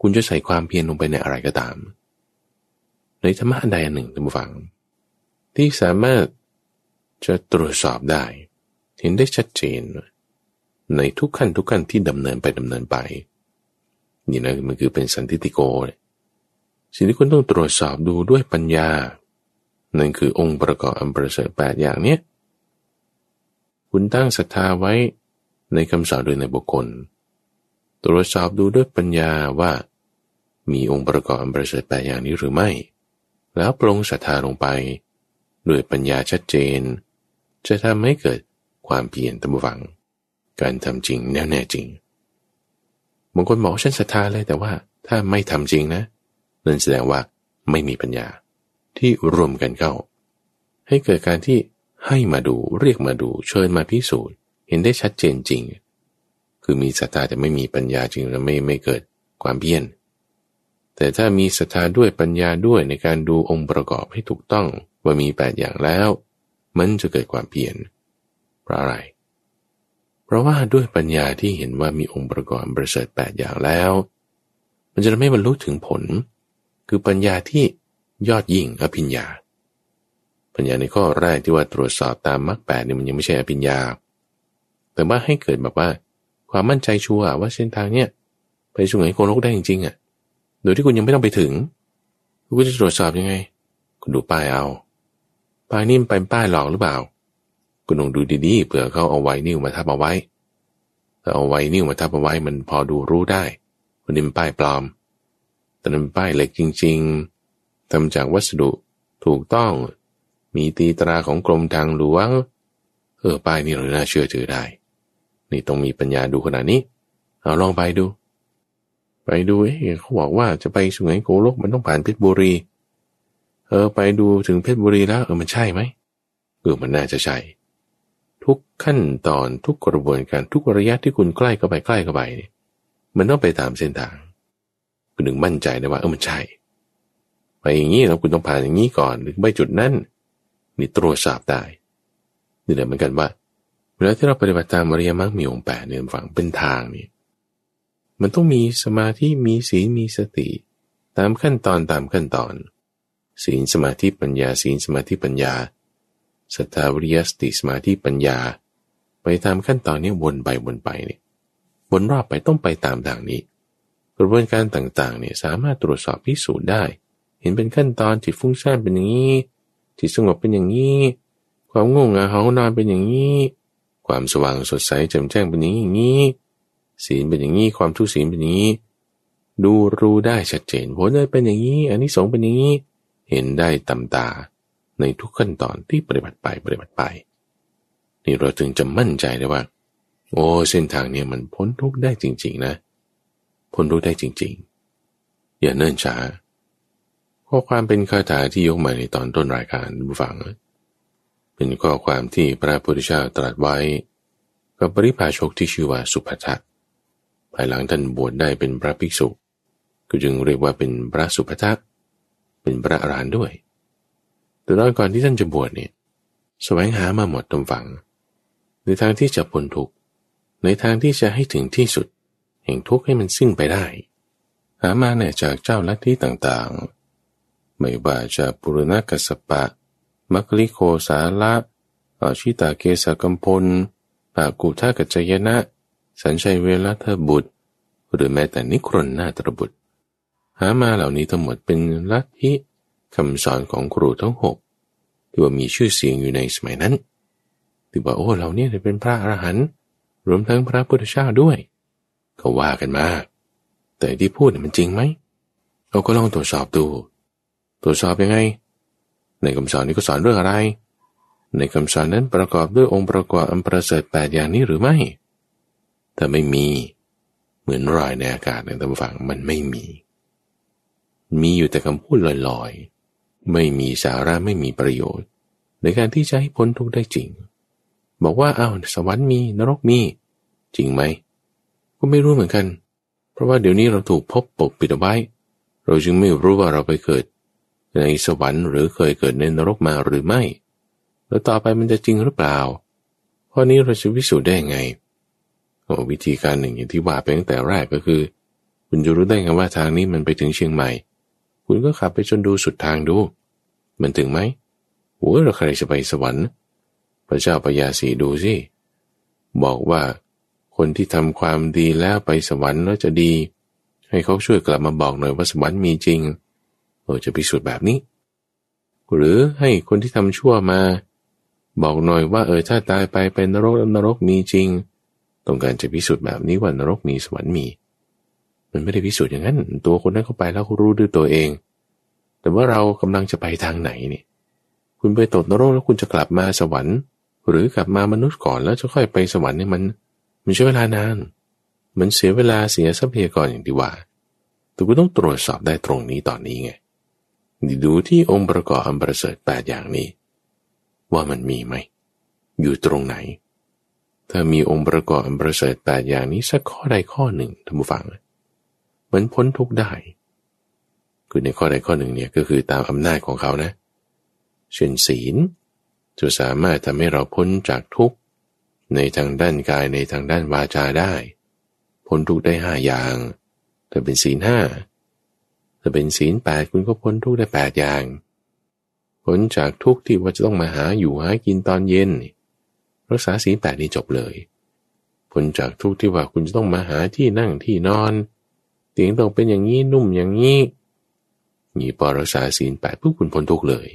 คุณจะใส่ความเพียรลงไปในอะไรก็ตาม ในธรรมะใดหนึ่งท่านผู้ฟัง ที่สามารถจะตรวจสอบได้ เห็นได้ชัดเจน ในทุกขั้นทุกขั้นที่ดำเนินไปดำเนินไป นี่นะมันคือเป็นสันติติโก สิ่งที่คุณต้องตรวจสอบดูด้วยปัญญา นั่นคือองค์ประกอบอันประเสริฐแปดอย่างเนี้ย คุณตั้งศรัทธาไว้ในคำสอนโดยในบุคคล ตรวจสอบดูด้วยปัญญาว่า มีองค์ประกอบอันประเสริฐแปดอย่างนี้หรือไม่ แล้วปรงศรัทธาลงไป ด้วยปัญญาชัดเจน จะทำให้เกิดความเพียรตั้งฟัง การทำจริงแน่แน่จริงบางคนบอกฉันศรัทธาเลยแต่ว่า ถ้าไม่ทำจริงนะนั่นแสดงว่าไม่มีปัญญาที่รวมกันเข้า ให้เกิดการที่ ให้มาดูเรียกมาดูเชิญมาพิสูจน์ เห็นได้ชัดเจนจริง คือมีศรัทธาแต่ไม่มีปัญญาจริงแล้วไม่ไม่เกิดความเพี้ยน แต่ถ้ามีศรัทธาด้วยปัญญาด้วยในการดูองค์ประกอบให้ถูกต้องว่ามีแปดอย่างแล้ว มันจะเกิดความเพียรเพราะอะไร เพราะว่าด้วยปัญญาที่เห็นว่ามีองค์ประกอบประเสริฐแปดอย่างแล้ว มันจะไม่บรรลุถึงผล คือปัญญาที่ยอดยิ่งอภิญญา ปัญญาในข้อแรกที่ว่าตรวจสอบตามมรรคแปดเนี่ยมันยังไม่ใช่อภิญญา แต่ว่าให้เกิดแบบว่า ความมั่นใจชัวร์ว่าเส้นทางเนี่ยไปสู่ไหนโกลกได้จริงๆอะ โดยที่คุณยังไม่ต้องไปถึง คุณจะตรวจสอบยังไง คุณดูป้ายเอา ป้ายนี่มันเป็นป้ายหลอกหรือเปล่า คุณลองดูดีๆเผื่อเขาเอาไว้นิ้วมาทับเอาไว้ถ้าเอาไว้นิ้วมาทับเอาไว้มันพอดูรู้ได้วันนี้มันป้ายปลอม แต่มันป้ายเหล็กจริง ๆทำจากวัสดุถูกต้อง มีตีตราของกรมทางหลวง เออป้ายนี่เราน่าเชื่อถือได้ นี่ต้องมีปัญญาดูขนาดนี้ เอาลองไปดู ไปดูเอ๊ะเขาบอกว่าจะไปสุไหงโกลกมันต้องผ่านเพชรบุรี เออไปดูถึงเพชรบุรีแล้ว เออมันใช่ไหมเออมันน่าจะใช่ ทุกขั้นตอนทุกกระบวนการทุกระยะที่คุณใกล้เข้าไปใกล้เข้าไปเนี่ยมันต้องไปตามเส้นทางคุณถึงมั่นใจได้ว่าเออมันใช่ไปอย่างนี้แล้วคุณต้องผ่านอย่างนี้ก่อนหรือไปจุดนั้น นี่ตรวจสอบได้นี่แหละเหมือนกันว่าเวลาที่เราปฏิบัติตามอริยมรรคมีองค์แปดเนี่ยฝังเป็นทางนี่มันต้องมีสมาธิมีศีลมีสติ ตามขั้นตอนตามขั้นตอน ศีลสมาธิปัญญา ศีลสมาธิปัญญาศรัทธาวิริยสติสมาธิปัญญา ไปตามขั้นตอนนี้วนไปวนไปเนี่ยวนรอบไปต้องไปตามทางนี้ กระบวนการต่างๆเนี่ยสามารถตรวจสอบพิสูจน์ได้ เห็นเป็นขั้นตอนจิตฟุ้งซ่านเป็นอย่างนี้ จิตสงบเป็นอย่างนี้ ความง่วงเหงาหานอนเป็นอย่างนี้ ความสว่างสดใสแจ่มแจ้งเป็นอย่างนี้ ศีลเป็นอย่างนี้ ความทุศีลเป็นอย่างนี้ ดูรู้ได้ชัดเจนผลเลยเป็นอย่างนี้ อันนี้สงเป็นอย่างนี้ เห็นได้ตำตา ในทุกขั้นตอนที่ปฏิบัติไปปฏิบัติไป นี่เราถึงจะมั่นใจได้ว่า โอ้เส้นทางเนี่ยมันพ้นทุกได้จริง ๆ นะ พ้นทุกได้จริง ๆ อย่าเนิ่นช้า ข้อความเป็นคาถาที่ยกมาในตอนต้นรายการผู้ฟัง เป็นข้อความที่พระพุทธเจ้าตรัสไว้ กับปริพาชกที่ชื่อว่าสุภัทะภายหลังท่านบวชได้เป็นพระภิกษุ ก็จึงเรียกว่าเป็นพระสุภัทะเป็นพระอรหันต์ด้วย แต่ตอนก่อนที่ท่านจะบวชเนี่ยแสวงหามาหมดตรงฝัง ในทางที่จะพ้นทุกข์ในทางที่จะให้ถึงที่สุด แห่งทุกข์ให้มันสิ้นไปได้ หามาเนี่ยจากเจ้าลัทธิต่างๆ ไม่ว่าจะปุรณกัสปะ มัคลิโคสาละอาชิตาเกสกัมพลปากุทากัจจยนะ สัญชัยเวลาเธอบุตร หรือแม้แต่นิครนนาตรบุตร หามาเหล่านี้ทั้งหมดเป็นลัทธิคำสอนของครูทั้งหกที่ว่ามีชื่อเสียงอยู่ในสมัยนั้นที่ว่าโอ้เราเนี่ยเป็นพระอรหันต์รวมทั้งพระพุทธเจ้าด้วย ก็ว่ากันมาแต่ที่พูดมันจริงไหมเราก็ลองตรวจสอบดู ตรวจสอบยังไง ในคำสอนนี้ก็สอนเรื่องอะไร ในคำสอนนั้นประกอบด้วยองค์ประกอบอันประเสริฐแปดอย่างนี้หรือไม่ แต่ไม่มีเหมือนรอยในอากาศในตำฝังมันไม่มี มีอยู่แต่คำพูดลอยๆ ไม่มีสาระไม่มีประโยชน์ ในการที่จะให้พ้นทุกข์ได้จริง บอกว่าอ้าวสวรรค์มีนรกมี จริงไหม ก็ไม่รู้เหมือนกัน เพราะว่าเดี๋ยวนี้เราถูกพบปกปิดเอาไว้ เราจึงไม่รู้ว่าเราไปเกิด ในสวรรค์หรือเคยเกิดในนรกมาหรือไม่ แล้วต่อไปมันจะจริงหรือเปล่าข้อนี้เราจะวิสูจน์ได้ไงวิธีการหนึ่งอย่างที่ว่าไปตั้งแต่แรกก็คือ คุณจะรู้ได้ไงว่าทางนี้มันไปถึงเชียงใหม่ คุณก็ขับไปจนดูสุดทางดู มันถึงไหมโอ้เราใครจะไปสวรรค์ พระเจ้าปยาสีดูสิ บอกว่าคนที่ทำความดีแล้วไปสวรรค์แล้วจะดี ให้เขาช่วยกลับมาบอกหน่อยว่าสวรรค์มีจริง เออจะพิสูจน์แบบนี้ หรือให้คนที่ทำชั่วมา บอกหน่อยว่าเออถ้าตายไปเป็นนรกนรกมีจริง ต้องการจะพิสูจน์แบบนี้ว่านรกมีสวรรค์มี มันไม่ได้พิสูจน์อย่างนั้น ตัวคนนั้นเข้าไปแล้วเขารู้ด้วยตัวเอง แต่ว่าเรากำลังจะไปทางไหนนี่คุณไปตกนรกแล้วคุณจะกลับมาสวรรค์ หรือกลับมามนุษย์ก่อนแล้วจะค่อยไปสวรรค์เนี่ยมัน มันใช้เวลานานมันเสียเวลาเสียทรัพยากรอย่างที่ว่าแต่ก็ต้องตรวจสอบได้ตรงนี้ตอนนี้ไง ดูที่องค์ประกอบอันประเสริฐแปดอย่างนี้ ว่ามันมีไหม อยู่ตรงไหน ถ้ามีองค์ประกอบอันประเสริฐแปดอย่างนี้สักข้อใดข้อหนึ่งท่านผู้ฟังมันพ้นทุกได้คือในข้อใดข้อหนึ่งเนี่ยก็คือตามอำนาจของเขานะ เช่นศีลจะสามารถทำให้เราพ้นจากทุกข์ในทางด้านกายในทางด้านวาจาได้ พ้นทุกข์ได้ห้าอย่างถ้าเป็นศีลห้า ถ้าเป็นศีลแปดคุณก็พ้นทุกข์ได้แปดอย่างพ้นจากทุกข์ที่ว่าจะต้องมาหาอยู่หากินตอนเย็น รักษาศีลแปดนี้จบเลยพ้นจากทุกข์ที่ว่าคุณจะต้องมาหาที่นั่งที่นอนเตียงต้องเป็นอย่างนี้นุ่มอย่างนี้มีปอรักษาศีลแปดปุ๊บคุณพ้นทุกข์เลย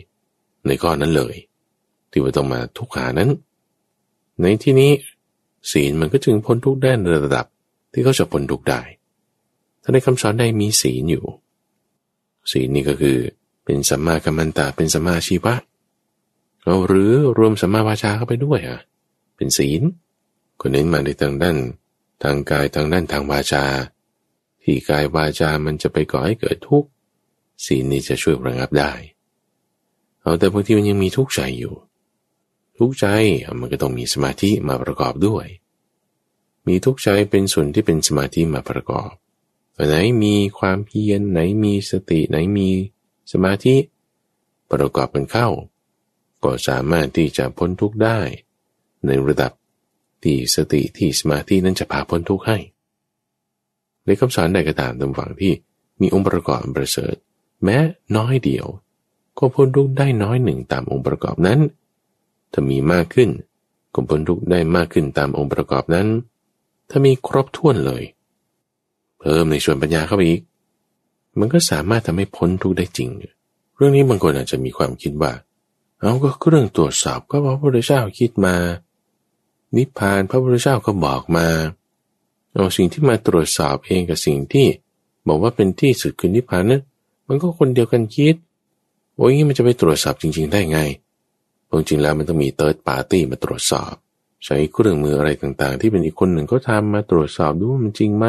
ในข้อนั้นเลย ที่ว่าต้องมาทุกขานั้น ในที่นี้ศีลมันก็จึงพ้นทุกได้ในระดับที่เขาจะพ้นทุกได้ ถ้าในคำสอนใดมีศีลอยู่ ศีลนี่ก็คือเป็นสัมมากัมมันตาเป็นสัมมาชีวะเราหรือรวมสัมมาวาจาเข้าไปด้วยอะเป็นศีลก็เน้นมาในทางด้าน ทางกายทางด้านทางวาจา ที่กายวาจามันจะไปก่อให้เกิดทุกข์ศีลนี่จะช่วยระงับได้ เอาแต่บางทีมันยังมีทุกข์ใจอยู่ ทุกข์ใจมันก็ต้องมีสมาธิมาประกอบด้วย มีทุกข์ใจเป็นส่วนที่เป็นสมาธิมาประกอบ ไหนมีความเพียรไหนมีสติไหนมีสมาธิ ประกอบกันเข้า ก็สามารถที่จะพ้นทุกข์ได้ ในระดับที่สติที่สมาธินั้นจะพาพ้นทุกข์ให้ ในคำสอนใดก็ตามตามฝั่งที่มีองค์ประกอบประเสริฐ แม้น้อยเดียว ก็พ้นทุกข์ได้น้อยหนึ่งตามองค์ประกอบนั้น ถ้ามีมากขึ้นก็พ้นทุกข์ได้มากขึ้นตามองค์ประกอบนั้น ถ้ามีครบถ้วนเลย เพิ่มในส่วนปัญญาเข้าไปอีก มันก็สามารถทำให้พ้นทุกข์ได้จริง เรื่องนี้บางคนอาจจะมีความคิดว่า เอาก็เรื่องตรวจสอบก็พระพุทธเจ้าคิดมา นิพพานพระพุทธเจ้าก็บอกมา เอาสิ่งที่มาตรวจสอบเองกับสิ่งที่ บอกว่าเป็นที่สุดคือนิพพานนั้นมันก็คนเดียวกันคิด โอ้ยมันจะไปตรวจสอบจริง ๆ ได้ไงจริงแล้วมันต้องมีเติร์ดปาร์ตี้มาตรวจสอบ ใช้เครื่องมืออะไรต่างๆ ที่เป็นอีกคนหนึ่งเขาทามาตรวจสอบดูว่ามันจริงไหม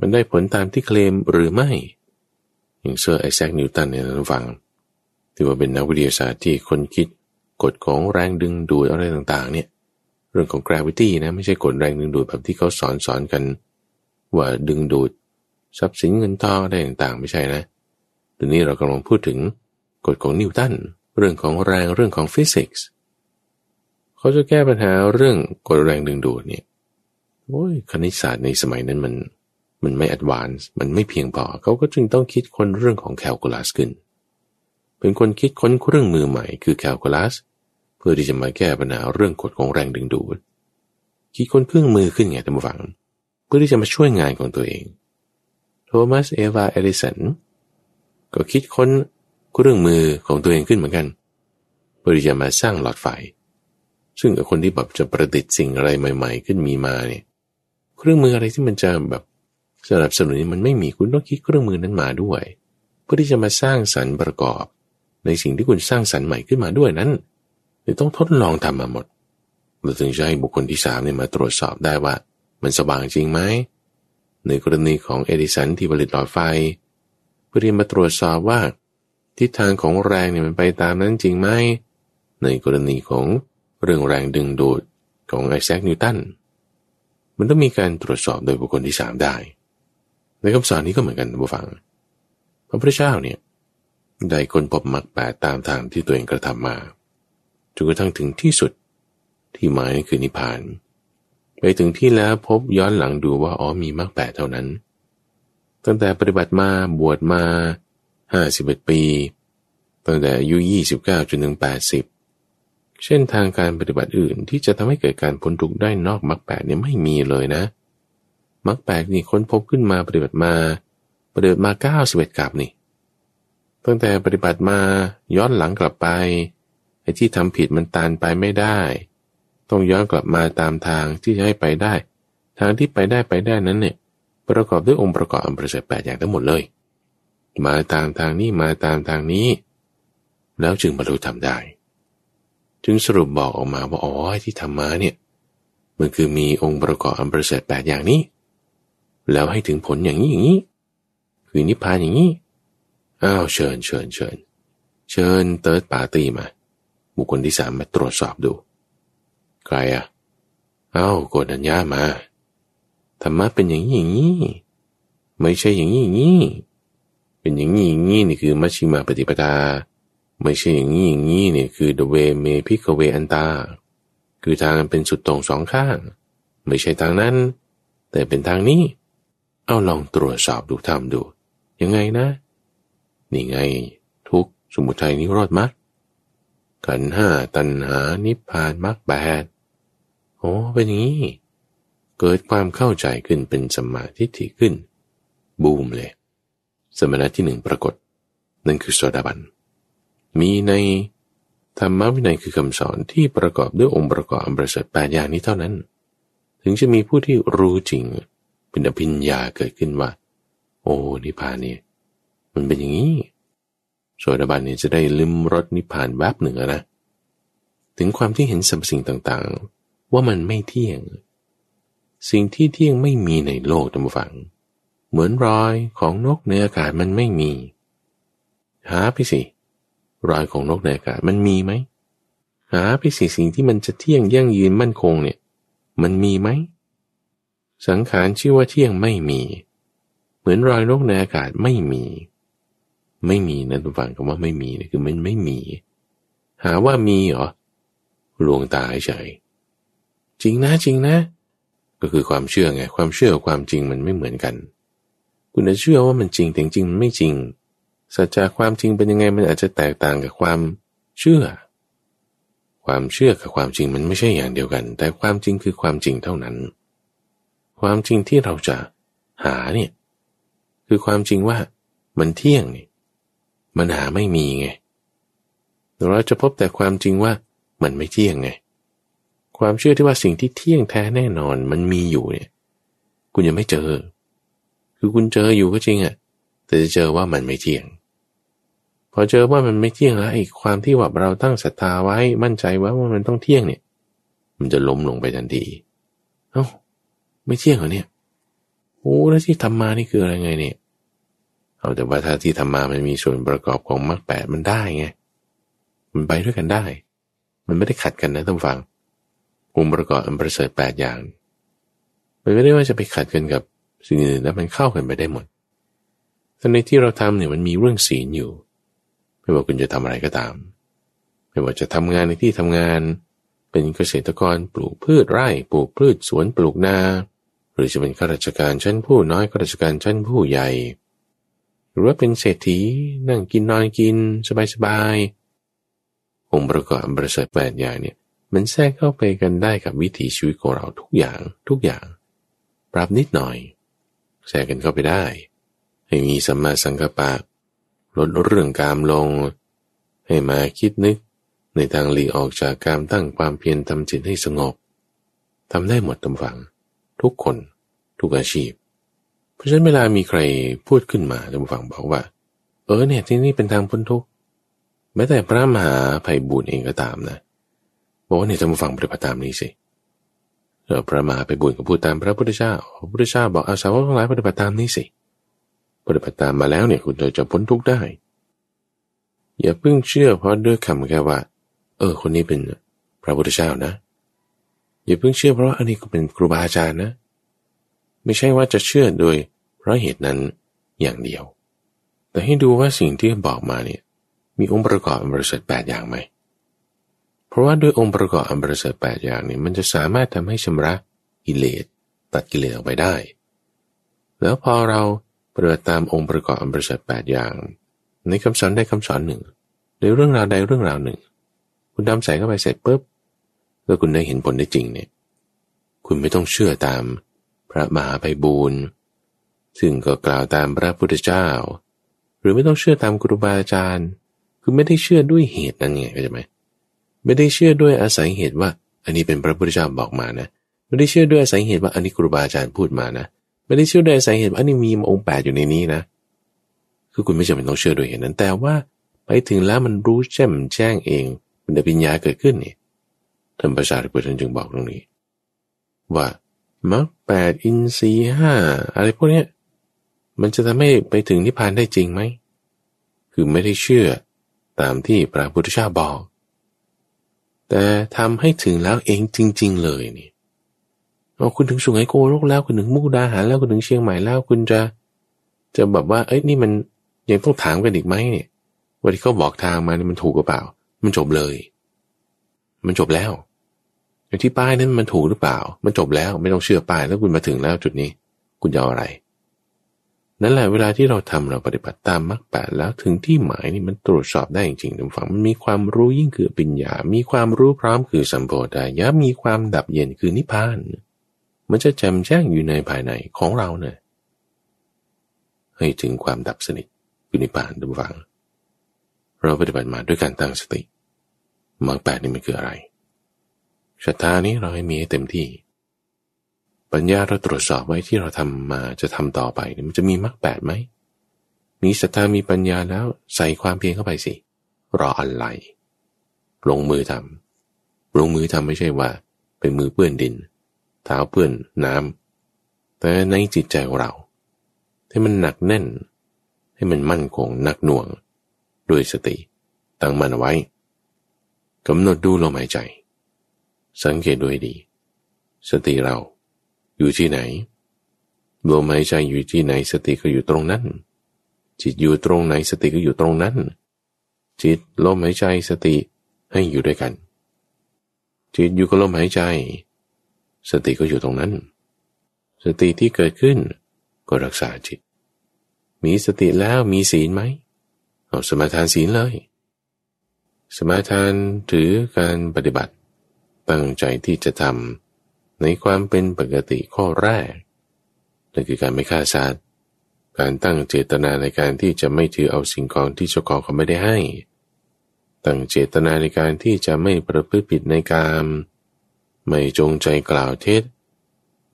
มันได้ผลตามที่เคลมหรือไม่ อย่างเซอร์ไอแซคนิวตันเนี่ยท่านฟัง ที่ว่าเป็นนักวิทยาศาสตร์ที่คนคิดกฎของแรงดึงดูดอะไรต่างๆ เนี่ย เรื่องของ gravity นะไม่ใช่กฎแรงดึงดูดแบบที่เขาสอนสอนกัน ว่าดึงดูดทรัพย์สินเงินทองอะไรต่างๆ ไม่ใช่นะทีนี้เรากำลังพูดถึงกฎของนิวตันเรื่องของแรงเรื่องของฟิสิกส์เขาจะแก้ปัญหาเรื่องกฎแรงดึงดูดเนี่ยโอ้ยคณิตศาสตร์ในสมัยนั้นมัน มันไม่ advance มันไม่เพียงพอเขาก็จึงต้องคิดค้นเรื่องของแคลคูลัสขึ้น เป็นคนคิดค้นเครื่องมือใหม่คือแคลคูลัส เพื่อที่จะมาแก้ปัญหาเรื่องกฎของแรงดึงดูด คิดค้นเครื่องมือขึ้นไงท่านผู้ฟัง เพื่อที่จะมาช่วยงานของตัวเองโทมัสอัลวาเอดิสันก็คิดค้นเครื่องมือของตัวเองขึ้นเหมือนกัน เพื่อที่จะมาสร้างหลอดไฟ ซึ่งคนที่แบบจะประดิษฐ์สิ่งอะไรใหม่ ๆ ขึ้นมีมาเนี่ยเครื่องมืออะไรที่มันจะแบบ สำหรับสนุนมันไม่มีคุณต้องคิดเครื่องมือนั้นมาด้วยเพื่อที่จะมาสร้างสรรค์ประกอบ ในสิ่งที่คุณสร้างสรรค์ใหม่ขึ้นมาด้วยนั้นต้องทดลองทำมาหมดเราถึงจะให้บุคคลที่สามเนี่ยมาตรวจสอบได้ว่า มันสว่างจริงไหมในกรณีของเอดิสันที่ผลิตหลอดไฟเพื่อที่มาตรวจสอบว่า ทิศทางของแรงเนี่ยมันไปตามนั้นจริงไหมในกรณีของเรื่องแรงดึงดูดของไอแซคนิวตันมันต้องมีการตรวจสอบโดยบุคคลที่สามได้ ในคำสอนนี้ก็เหมือนกันบุฟัง พระพุทธเจ้าเนี่ยได้คนพบมรรคแปดตามทางที่ตัวเองกระทำมาจนกระทั่งถึงที่สุดที่หมายคือนิพพาน ไปถึงที่แล้วพบย้อนหลังดูว่าอ๋อมีมรรคแปดเท่านั้น ตั้งแต่ปฏิบัติมาบวชมาห้าสิบเอ็ดปี ตั้งแต่อายุยี่สิบเก้าจนถึงแปดสิบเช่นทางการปฏิบัติอื่นที่จะทำให้เกิดการพ้นทุกข์ได้นอกมรรคแปดเนี่ยไม่มีเลยนะ มรรคแปดนี่ค้นพบขึ้นมาปฏิบัติมาปฏิบัติมาเก้าสิบเอ็ดกับนี่ตั้งแต่ปฏิบัติมาย้อนหลังกลับไปไอ้ที่ทำผิดมันตานไปไม่ได้ ต้องย้อนกลับมาตามทางที่จะให้ไปได้ ทางที่ไปได้ไปได้นั้นเนี่ยประกอบด้วยองค์ประกอบอันประเสริฐแปดอย่างทั้งหมดเลย มาตามทางนี้มาตามทางนี้ แล้วจึงบรรลุธรรมได้ จึงสรุปบอกออกมาว่าอ๋อที่ทำมาเนี่ยมันคือมีองค์ประกอบอันประเสริฐแปดอย่างนี้ แล้วให้ถึงผลอย่างนี้อย่างนี้ คือนิพพานอย่างนี้ อ้าวเชิญเชิญเชิญ เชิญ third party มา บุคคลที่สามมาตรวจสอบดู ใครอะอ้าวโกณฑัญญะมา ธรรมะเป็นอย่างนี้อย่างนี้ ไม่ใช่อย่างนี้อย่างนี้ เป็นอย่างนี้อย่างนี้นี่คือมัชฌิมาปฏิปทา ไม่ใช่อย่างนี้อย่างนี้นี่คือเทฺวเม ภิกฺขเว อนฺตา คือทางเป็นสุดโต่งสองข้าง ไม่ใช่ทางนั้น แต่เป็นทางนี้ เอาลองตรวจสอบดูทำดู ยังไงนะ นี่ไง ทุกสมุทัยนิโรธมรรคขันห้าตัณหานิพพานมรรคแปดโอ้เป็นอย่างนี้ เกิดความเข้าใจขึ้นเป็นสมาธิที่ขึ้น บูมเลย สมณะที่หนึ่งปรากฏ นั่นคือโสดาบัน มีในธรรมวินัยคือคำสอนที่ประกอบด้วยองค์ประกอบอันประเสริฐแปดอย่างนี้เท่านั้น ถึงจะมีผู้ที่รู้จริง เป็นอภิญญาเกิดขึ้นว่า โอ้นิพพานนี่มันเป็นอย่างนี้โสดาบันเนี่ยจะได้ลืมรสนิพพานแวบหนึ่งนะถึงความที่เห็นสรรพสิ่งต่างๆ ว่ามันไม่เที่ยง สิ่งที่เที่ยงไม่มีในโลกธรรมฝัง เหมือนรอยของนกในอากาศมันไม่มีหาไปสิรอยของนกในอากาศมันมีไหมหาไปสิสิ่งที่มันจะเที่ยงยั่งยืนมั่นคงเนี่ย มันมีไหม สังขารชื่อว่าเที่ยงไม่มี เหมือนรอยนกในอากาศไม่มี ไม่มีนะทุกฝั่งคำว่าไม่มีคือมันไม่มี หาว่ามีเหรอลวงตาเฉยจริงนะจริงนะ ก็คือความเชื่อไงความเชื่อความจริงมันไม่เหมือนกัน คุณจะเชื่อว่ามันจริงแต่จริงมันไม่จริงสัจจะความจริงเป็นยังไงมันอาจจะแตกต่างกับความเชื่อ ความเชื่อกับความจริงมันไม่ใช่อย่างเดียวกัน แต่ความจริงคือความจริงเท่านั้น ความจริงที่เราจะหาเนี่ยคือความจริงว่ามันเที่ยงนี่มันหาไม่มีไงเราจะพบแต่ความจริงว่ามันไม่เที่ยงไง ความเชื่อที่ว่าสิ่งที่เที่ยงแท้แน่นอนมันมีอยู่เนี่ย คุณยังไม่เจอ คือคุณเจออยู่ก็จริงอะแต่จะเจอว่ามันไม่เที่ยง พอเจอว่ามันไม่เที่ยงแล้วไอ้ความที่ว่าเราตั้งศรัทธาไว้มั่นใจไว้ว่ามันต้องเที่ยงเนี่ย มันจะล้มลงไปทันที เอ้า ไม่เที่ยงเหรอเนี่ยโอ้แล้วที่ทำมานี่คืออะไรไงเนี่ยเอาแต่ว่าถ้าที่ทำมามันมีส่วนประกอบของมรรคแปดมันได้ไงมันไปด้วยกันได้ มันไม่ได้ขัดกันนะท่านฟังองค์ประกอบอันประเสริฐแปดอย่างมันไม่ได้ว่าจะไปขัดกันกับสิ่งอื่นแล้วมันเข้ากันไปได้หมดแต่ในที่เราทำเนี่ยมันมีเรื่องศีลอยู่ ไม่ว่าคุณจะทำอะไรก็ตาม ไม่ว่าจะทำงานในที่ทำงาน เป็นเกษตรกรปลูกพืชไร่ ปลูกพืชสวนปลูกนา หรือจะเป็นข้าราชการชั้นผู้น้อยข้าราชการชั้นผู้ใหญ่ หรือว่าเป็นเศรษฐีนั่งกินนอนกินสบายๆองค์ประกอบบริษัทแปดอย่างเนี่ยมันแทรกเข้าไปกันได้กับวิถีชีวิตของเราทุกอย่างทุกอย่าง ปรับนิดหน่อย แทรกกันเข้าไปได้ให้มีสัมมาสังกัปปะลดเรื่องกามลง ให้มาคิดนึก ในทางหลีกออกจากการตั้งความเพียรทำจิตให้สงบทำได้หมดตำฝัง ทุกคนทุกอาชีพ เพราะฉะนั้นเวลามีใครพูดขึ้นมาตำฝังบอกว่า เออเนี่ยที่นี่เป็นทางพ้นทุกข์แม้แต่พระมหาภัยบุญเองก็ตามนะบอกว่าเนี่ยจะมาฟังปฏิบัติตามนี้สิเออพระมหาไปบุญกับพูดตามพระพุทธเจ้าพระพุทธเจ้าบอกเอาสาวกทั้งหลายปฏิบัติตามนี้สิปฏิบัติตามมาแล้วเนี่ยคุณจะพ้นทุกข์ได้ อย่าเพิ่งเชื่อเพราะด้วยคำแค่ว่า เออ คนนี้เป็นพระพุทธเจ้านะ อย่าเพิ่งเชื่อเพราะอันนี้ก็เป็นครูบาอาจารย์นะ ไม่ใช่ว่าจะเชื่อโดยเพราะเหตุนั้นอย่างเดียว แต่ให้ดูว่าสิ่งที่บอกมาเนี่ยมีองค์ประกอบอันบริสุทธิ์แปดอย่างไหม เพราะว่าด้วยองค์ประกอบอันประเสริฐแปดอย่างนี้มันจะสามารถทำให้ชำระกิเลสตัดกิเลสออกไปได้ แล้วพอเราปฏิบัติตามองค์ประกอบอันประเสริฐแปดอย่าง ในคำสอนได้คำสอนหนึ่งในเรื่องราวใดเรื่องราวหนึ่ง คุณดำใส่เข้าไปเสร็จปุ๊บ แล้วคุณได้เห็นผลได้จริงเนี่ย คุณไม่ต้องเชื่อตามพระมหาไพบูรณ์ซึ่งก็กล่าวตามพระพุทธเจ้า หรือไม่ต้องเชื่อตามครูบาอาจารย์ คือไม่ได้เชื่อด้วยเหตุนั้นไงเข้าใจไหมไม่ได้เชื่อด้วยอาศัยเหตุว่า อันนี้เป็นพระพุทธเจ้าบอกมานะ ไม่ได้เชื่อด้วยอาศัยเหตุว่าอันนี้ครูบาอาจารย์พูดมานะ ไม่ได้เชื่อด้วยอาศัยเหตุว่าอันนี้มีองค์แปดอยู่ในนี้นะ คือคุณไม่จำเป็นต้องเชื่อด้วยเหตุนั้น แต่ว่าไปถึงแล้วมันรู้แจ่มแจ้งเองมันได้ปัญญาเกิดขึ้นนี่ ท่านพระสารีบุตรจึงบอกตรงนี้ ว่ามรรคแปดอินทรีห้าอะไรพวกนี้มันจะทำให้ไปถึงนิพพานได้จริงไหม คือไม่ได้เชื่อตามที่พระพุทธเจ้าบอก แต่ทำให้ถึงแล้วเองจริง ๆ เลยนี่เอาคุณถึงสุงไหโกโลกแล้วคุณถึงมุกดาหารแล้วคุณถึงเชียงใหม่แล้วคุณจะ จะแบบว่า เอ้ยนี่มันยังต้องถามกันอีกไหมเนี่ยว่าที่เขาบอกทางมานี่มันถูกหรือเปล่า มันจบเลย มันจบแล้ว อย่างที่ป้ายนั้นมันถูกหรือเปล่า มันจบแล้วไม่ต้องเชื่อป้ายแล้วคุณมาถึงแล้วจุดนี้ คุณจะอะไร นั่นแหละเวลาที่เราทำเราปฏิบัติตามมรรคแปดแล้วถึงที่หมายนี่มันตรวจสอบได้จริงๆทุกฝั่งมันมีความรู้ยิ่งคือปัญญา มีความรู้พร้อมคือสัมโพธายะมีความดับเย็นคือนิพพาน มันจะแจ่มแจ้งอยู่ในภายในของเราเนี่ยให้ถึงความดับสนิทคือนิพพานทุกฝั่งเราปฏิบัติมาด้วยการตั้งสติมรรคแปดนี่มันคืออะไร ศรัทธานี้เราให้มีให้เต็มที่ ปัญญาเราตรวจสอบไว้ที่เราทำมาจะทำต่อไปมันจะมีมรรคแปดไหมมีศรัทธามีปัญญาแล้วใส่ความเพียรเข้าไปสิ รออะไรลงมือทำลงมือทำไม่ใช่ว่า เป็นมือเปื้อนดิน เท้าเปื้อนน้ำแต่ในจิตใจของเรา ให้มันหนักแน่น ให้มันมั่นคงหนักหน่วง ด้วยสติ ตั้งมันไว้กำหนดดูลมหายใจ สังเกตด้วยดี สติเราอยู่ที่ไหนลมหายใจอยู่ที่ไหนสติก็อยู่ตรงนั้น จิตอยู่ตรงไหนสติก็อยู่ตรงนั้น จิตลมหายใจสติให้อยู่ด้วยกัน จิตอยู่กับลมหายใจ สติก็อยู่ตรงนั้น สติที่เกิดขึ้นก็รักษาจิต มีสติแล้วมีศีลไหมเอาสมาทานศีลเลย สมาทานถือการปฏิบัติ ตั้งใจที่จะทำในความเป็นปกติข้อแรกนั่นคือการไม่ฆ่าสัตว์การตั้งเจตนาในการที่จะไม่ถือเอาสิ่งของที่เจ้าของเขาไม่ได้ให้ ตั้งเจตนาในการที่จะไม่ประพฤติผิดในการไม่จงใจกล่าวเท็จ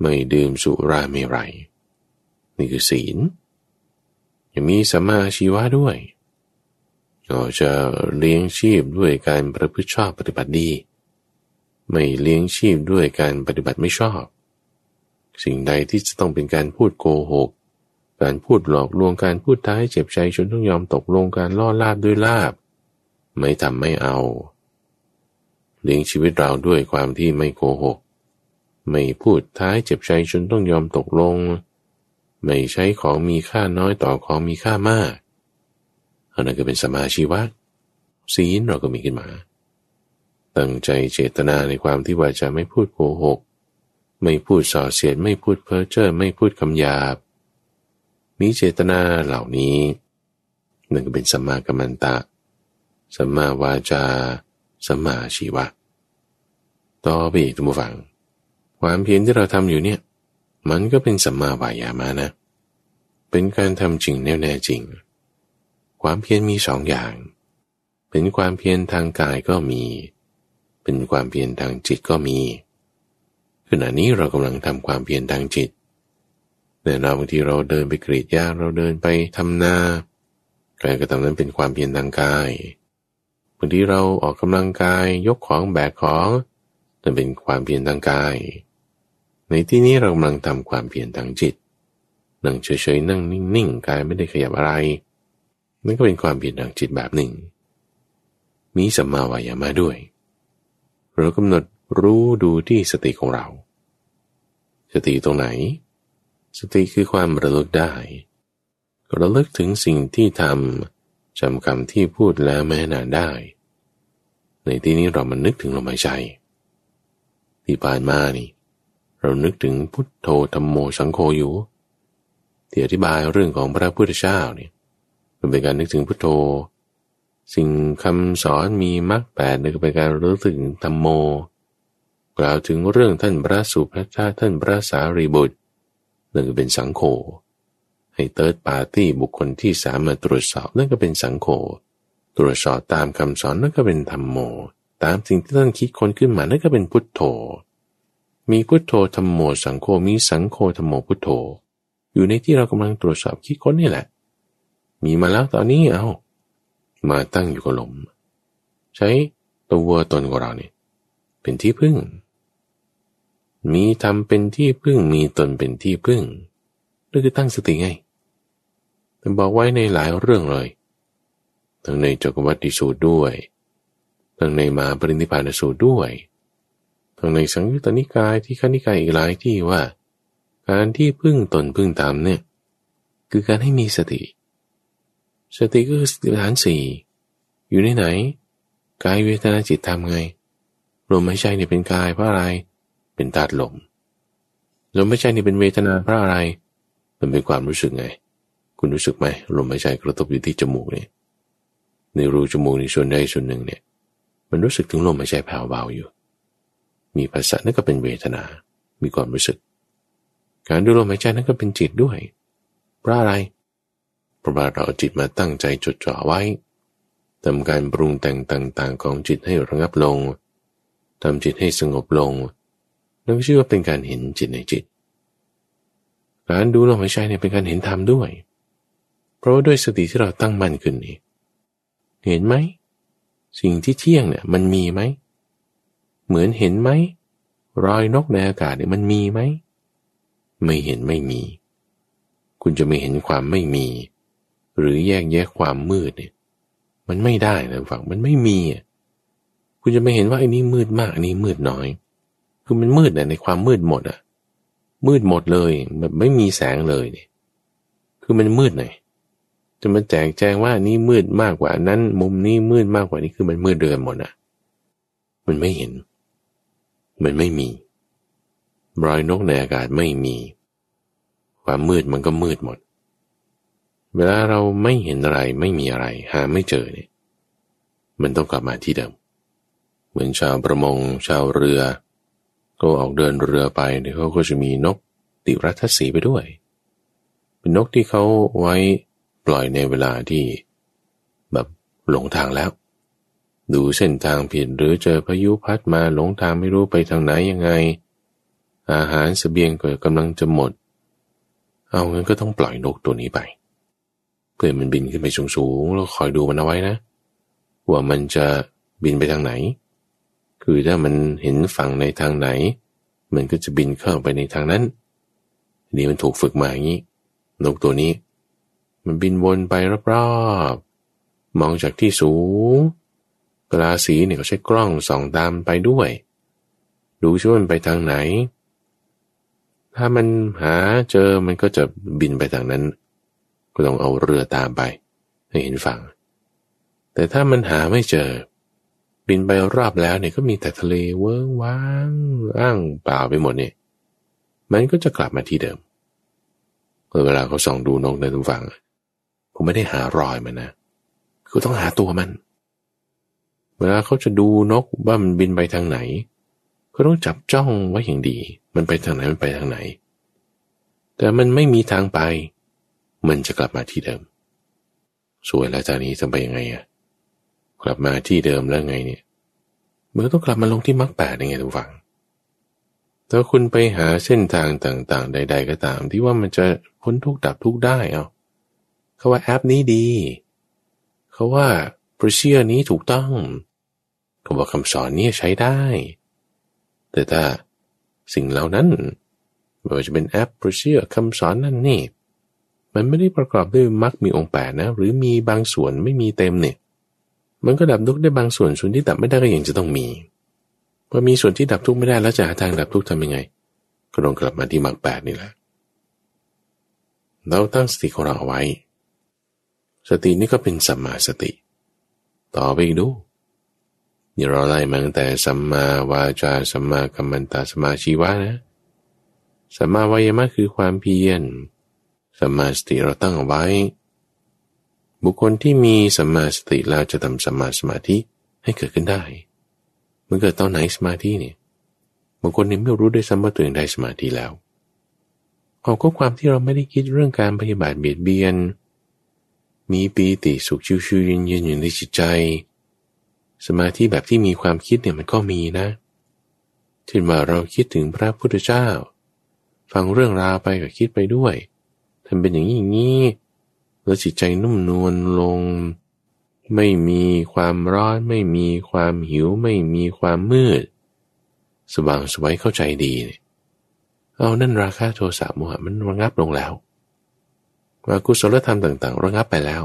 ไม่ดื่มสุราเมรัย นี่คือศีล ยังมีสัมมาชีวะด้วยก็จะเลี้ยงชีพด้วยการประพฤติชอบปฏิบัติดี ไม่เลี้ยงชีพด้วยการปฏิบัติไม่ชอบ สิ่งใดที่จะต้องเป็นการพูดโกหก การพูดหลอกลวงการพูดท้ายเจ็บใจจนต้องยอมตกลงการล่อลาบด้วยลาบ ไม่ทำไม่เอา เลี้ยงชีวิตเราด้วยความที่ไม่โกหก ไม่พูดท้ายเจ็บใจจนต้องยอมตกลง ไม่ใช้ของมีค่าน้อยต่อของมีค่ามากอันนั้นก็เป็นสมาชีวะศีลเราก็มีขึ้นมา ตั้งใจเจตนาในความที่ว่าจะไม่พูดโกหก ไม่พูดส่อเสียด ไม่พูดเพ้อเจ้อ ไม่พูดคำหยาบ มีเจตนาเหล่านี้ หนั่นก็เป็นสัมมากัมมันตะ สัมมาวาจา สัมมาชีวะ ต่อไปอีกทุกฝัง ความเพียรที่เราทำอยู่เนี่ย มันก็เป็นสัมมาวายามานะ เป็นการทำจริงแน่แน่จริง ความเพียรมีสองอย่าง เป็นความเพียรทางกายก็มี เป็นความเพียรทางจิตก็มีขณะนี้เรากำลังทำความเพียรทางจิตแต่เราบางทีเราเดินไปกรีดยาเราเดินไปทำนาการกระทำนั้นเป็นความเพียรทางกายบางทีเราออกกำลังกายยกของแบกของนั่นเป็นความเพียรทางกาย ในที่นี้เรากำลังทำความเพียรทางจิต นั่งเฉยๆนั่งนิ่งๆกายไม่ได้ขยับอะไรนั่นก็เป็นความเปลี่ยนทางจิตแบบหนึ่ง มีสัมมาวายามะด้วย เรากำหนดรู้ดูที่สติของเรา สติตรงไหน สติคือความระลึกได้ ระลึกถึงสิ่งที่ทำจำคำที่พูดแล้วแม้นานได้ ในที่นี้เรามันนึกถึงลมหายใจ ที่ผ่านมานี่ เรานึกถึงพุทโธธรรมโมสังโฆอยู่ที่อธิบายเรื่องของพระพุทธเจ้าเนี่ยมันเป็นการนึกถึงพุทโธ สิ่งคำสอนมีมรรคแปดนี่ก็เป็นการรู้ถึงธรรมโม กล่าวถึงเรื่องท่านพระสุภาชาท่านพระสารีบุตรนั่นก็เป็นสังโฆให้เติร์ดปาร์ตี้บุคคลที่สามมาตรวจสอบนั่นก็เป็นสังโฆตรวจสอบตามคำสอนนั่นก็เป็นธรรมโม ตามสิ่งที่ท่านคิดคนขึ้นมานั่นก็เป็นพุทโธ มีพุทโธธรรมโม สังโฆมีสังโฆธรรมโมพุทโธ อยู่ในที่เรากำลังตรวจสอบคิดค้นนี่แหละ มีมาแล้วตอนนี้เอา มาตั้งอยู่กับลม ใช้ตัวตนของเราเนี่ยเป็นที่พึ่ง มีทำเป็นที่พึ่งมีตนเป็นที่พึ่งนั่นคือตั้งสติไงแต่บอกไว้ในหลายเรื่องเลย ทั้งในจักรวัติสูตรด้วย ทั้งในมาปรินิพานสูตรด้วย ทั้งในสังยุตตนิกายที่ขณิกายอีกหลายที่ว่า การที่พึ่งตนพึ่งตามเนี่ย คือการให้มีสติ สติก็คือสติปัฏฐานสี่อยู่ในไหนกายเวทนาจิตทำไงลมหายใจเนี่ยเป็นกายเพราะอะไร เป็นธาตุลมลมหายใจเนี่ยเป็นเวทนาเพราะอะไร มันเป็นความรู้สึกไง คุณรู้สึกไหมลมหายใจกระทบอยู่ที่จมูกเนี่ยในรูจมูกในส่วนใดส่วนหนึ่งเนี่ย มันรู้สึกถึงลมหายใจแผ่วเบาอยู่ มีภาษานั่นก็เป็นเวทนา มีความรู้สึก การดูลมหายใจนั่นก็เป็นจิตด้วยเพราะอะไรเพราะว่าเราจิตมาตั้งใจจดจ่อไว้ทำการปรุงแต่งต่างๆ ของจิตให้ระงับลงทำจิตให้สงบลงนั่นก็ชื่อว่าเป็นการเห็นจิตในจิต การดูลมหายใจเนี่ยเป็นการเห็นธรรมด้วย เพราะว่าด้วยสติที่เราตั้งมั่นขึ้นนี่เห็นไหม สิ่งที่เที่ยงเนี่ยมันมีไหม เหมือนเห็นไหม รอยนกในอากาศเนี่ยมันมีไหม ไม่เห็นไม่มี คุณจะไม่เห็นความไม่มี หรือแยกแยะความมืดเนี่ยมันไม่ได้นะฝังมันไม่มี คุณจะไม่เห็นว่าไอ้นี้มืดมากอันนี้มืดน้อย คือมันมืดเนี่ยในความมืดหมดอะมืดหมดเลยแบบไม่มีแสงเลยเนี่ยคือมันมืดหน่อยจะมาแจกแจงว่านี่มืดมากกว่านั้น มุมนี้มืดมากกว่านี้คือมันมืดเดือนหมดอะมันไม่เห็น มันไม่มีรอยนกในอากาศไม่มี ความมืดมันก็มืดหมด เวลาเราไม่เห็นอะไรไม่มีอะไร หาไม่เจอเนี่ย มันต้องกลับมาที่เดิม เหมือนชาวประมง ชาวเรือ ก็ออกเดินเรือไปเนี่ยเขาก็จะมีนกติรัตสีไปด้วย เป็นนกที่เขาไว้ปล่อยในเวลาที่ แบบหลงทางแล้ว ดูเส้นทางผิดหรือเจอพายุพัดมาหลงทางไม่รู้ไปทางไหนยังไง อาหารสเสบียงก็กำลังจะหมด เอางั้นก็ต้องปล่อยนกตัวนี้ไป เพื่อมันบินขึ้นไปสูงๆแล้วคอยดูมันเอาไว้นะ ว่ามันจะบินไปทางไหน คือถ้ามันเห็นฝั่งในทางไหน มันก็จะบินเข้าไปในทางนั้นนี่มันถูกฝึกมาอย่างนี้นกตัวนี้ มันบินวนไปรอบๆมองจากที่สูงกลาสีเนี่ยเขาใช้กล้องส่องตามไปด้วย ดูช่วยมันไปทางไหน ถ้ามันหาเจอมันก็จะบินไปทางนั้น ก็ต้องเอาเรือตามไปให้เห็นฝั่ง แต่ถ้ามันหาไม่เจอ บินไปรอบแล้วเนี่ยก็มีแต่ทะเลเวิ้งว้างอ้างเปล่าไปหมดเนี่ยมันก็จะกลับมาที่เดิมเวลาเขาส่องดูนกในทุกฝั่งผมไม่ได้หารอยมันนะคือต้องหาตัวมัน เวลาเขาจะดูนกว่ามันบินไปทางไหนก็ต้องจับจ้องไว้อย่างดี มันไปทางไหนมันไปทางไหน แต่มันไม่มีทางไป มันจะกลับมาที่เดิม สวยแล้วจากนี้จะไปยังไงอะกลับมาที่เดิมแล้วไงเนี่ยมันต้องกลับมาลงที่มรรคแปดยังไงทุกฝังถ้าคุณไปหาเส้นทางต่างๆ ใด ๆ ก็ตาม ที่ว่ามันจะพ้นทุกดับทุกได้เอาเขาว่าแอปนี้ดี เขาว่าโปรเซียนี้ถูกต้องเขาบอกคำสอนนี้ใช้ได้ แต่ถ้าสิ่งเหล่านั้นไม่ว่าจะเป็นแอปโปรเซียคำสอนนั่นนี่ มันไม่ได้ประกอบด้วยมักมีองค์แปดนะ หรือมีบางส่วนไม่มีเต็มเนี่ย มันก็ดับทุกข์ได้บางส่วนส่วนที่ดับไม่ได้ก็ยังจะต้องมีพอมีส่วนที่ดับทุกข์ไม่ได้แล้วจะหาทางดับทุกข์ทำยังไง ก็ต้องกลับมาที่มรรคแปดนี่แหละเราตั้งสติของเราเอาไว้ สตินี่ก็เป็นสัมมาสติ ต่อไปอีกดูนี่เราไล่มาตั้งแต่สัมมาวาจาสัมมากัมมันตาสัมมาชีวะนะสัมมาวายมะคือความเพียร สัมมาสติเราตั้งเอาไว้ บุคคลที่มีสัมมาสติแล้วจะทำสัมมาสมาธิให้เกิดขึ้นได้ มันเกิดตอนไหนสมาธิเนี่ยบางคนนี่ไม่รู้ด้วยซ้ำว่าตัวเองได้สมาธิแล้วเอาก็ความที่เราไม่ได้คิดเรื่องการปฏิบัติเบียดเบียน มีปีติสุขชิวๆเย็นๆอยู่ในจิตใจ สมาธิแบบที่มีความคิดเนี่ยมันก็มีนะเช่นว่าเราคิดถึงพระพุทธเจ้า ฟังเรื่องราวไปก็คิดไปด้วย ทำเป็นอย่างนี้อย่างนี้แล้วจิตใจนุ่มนวลลง ไม่มีความร้อน ไม่มีความหิว ไม่มีความมืด สว่างสวยเข้าใจดีเนี่ยเอานั่นราคาโทสะโมหะมันระงับลงแล้วอากุศลธรรมต่างๆ ระงับไปแล้ว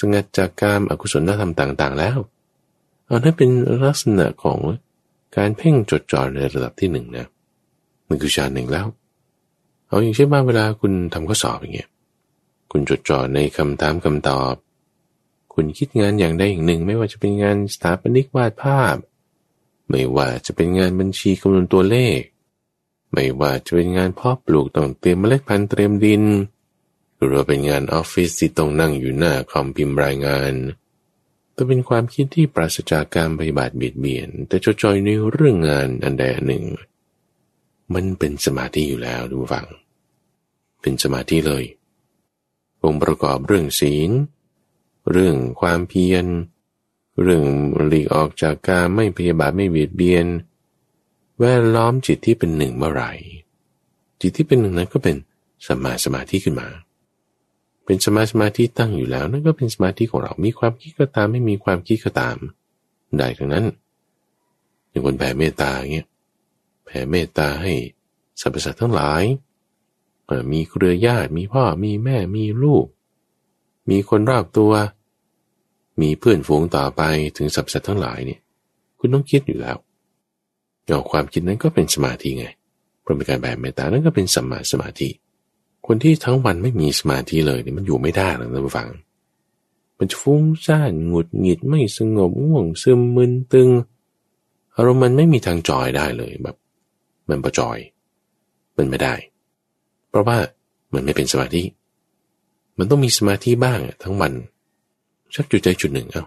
สงัดจากการอกุศลธรรมต่างๆ แล้ว เอาถ้าเป็นลักษณะของการเพ่งจดจ่อในระดับที่หนึ่งนะมันคือฌานหนึ่งแล้ว เอาอย่างเช่นว่าเวลาคุณทำข้อสอบอย่างเงี้ยคุณจดจ่อในคำถามคำตอบ คุณคิดงานอย่างใดอย่างหนึ่ง ไม่ว่าจะเป็นงานสถาปนิกวาดภาพ ไม่ว่าจะเป็นงานบัญชีคำนวณตัวเลข ไม่ว่าจะเป็นงานเพาะปลูกต้องเตรียมเมล็ดพันธุ์เตรียมดิน หรือว่าเป็นงานออฟฟิศที่ต้องนั่งอยู่หน้าคอมพิมพ์รายงานแต่เป็นความคิดที่ปราศจากการปฏิบัติเบียดเบียน แต่จดจ่อยในเรื่องงานอันใดอันหนึ่ง มันเป็นสมาธิอยู่แล้วดูฟัง เป็นสมาธิเลย องค์ประกอบเรื่องศีล เรื่องความเพียร เรื่องหลีกออกจากการไม่พยาบาทไม่เบียดเบียน แวดล้อมจิตที่เป็นหนึ่งเมื่อไหร่ จิตที่เป็นหนึ่งนั้นก็เป็นสมาสมาธิขึ้นมา เป็นสมาสมาธิตั้งอยู่แล้วนั่นก็เป็นสมาธิของเรา มีความคิดก็ตามไม่มีความคิดก็ตาม ได้ทั้งนั้นอย่างคนแผ่เมตตาเงี้ย ผ่เมตตาให้สรรพสัตว์ทั้งหลาย มีเครือญาติ มีพ่อ มีแม่ มีลูก มีคนรอบตัว มีเพื่อนฝูงต่อไปถึงสรรพสัตว์ทั้งหลายเนี่ย คุณต้องคิดอยู่แล้วเอาความคิดนั้นก็เป็นสมาธิไงเพราะเป็นการแผ่เมตตานั่นก็เป็นสัมมาสมาธิ คนที่ทั้งวันไม่มีสมาธิเลยเนี่ยมันอยู่ไม่ได้หรอกนผู้ฟัง มันจะฟุ้งซ่านหงุดหงิดไม่สงบง่วงซึมมึนตึง อารมณ์มันไม่มีทางจอยได้เลยแบบ มันประจอย มันไม่ได้ เพราะว่ามันไม่เป็นสมาธิ มันต้องมีสมาธิบ้างทั้งวัน ชักจุดใจจุดหนึ่งเอา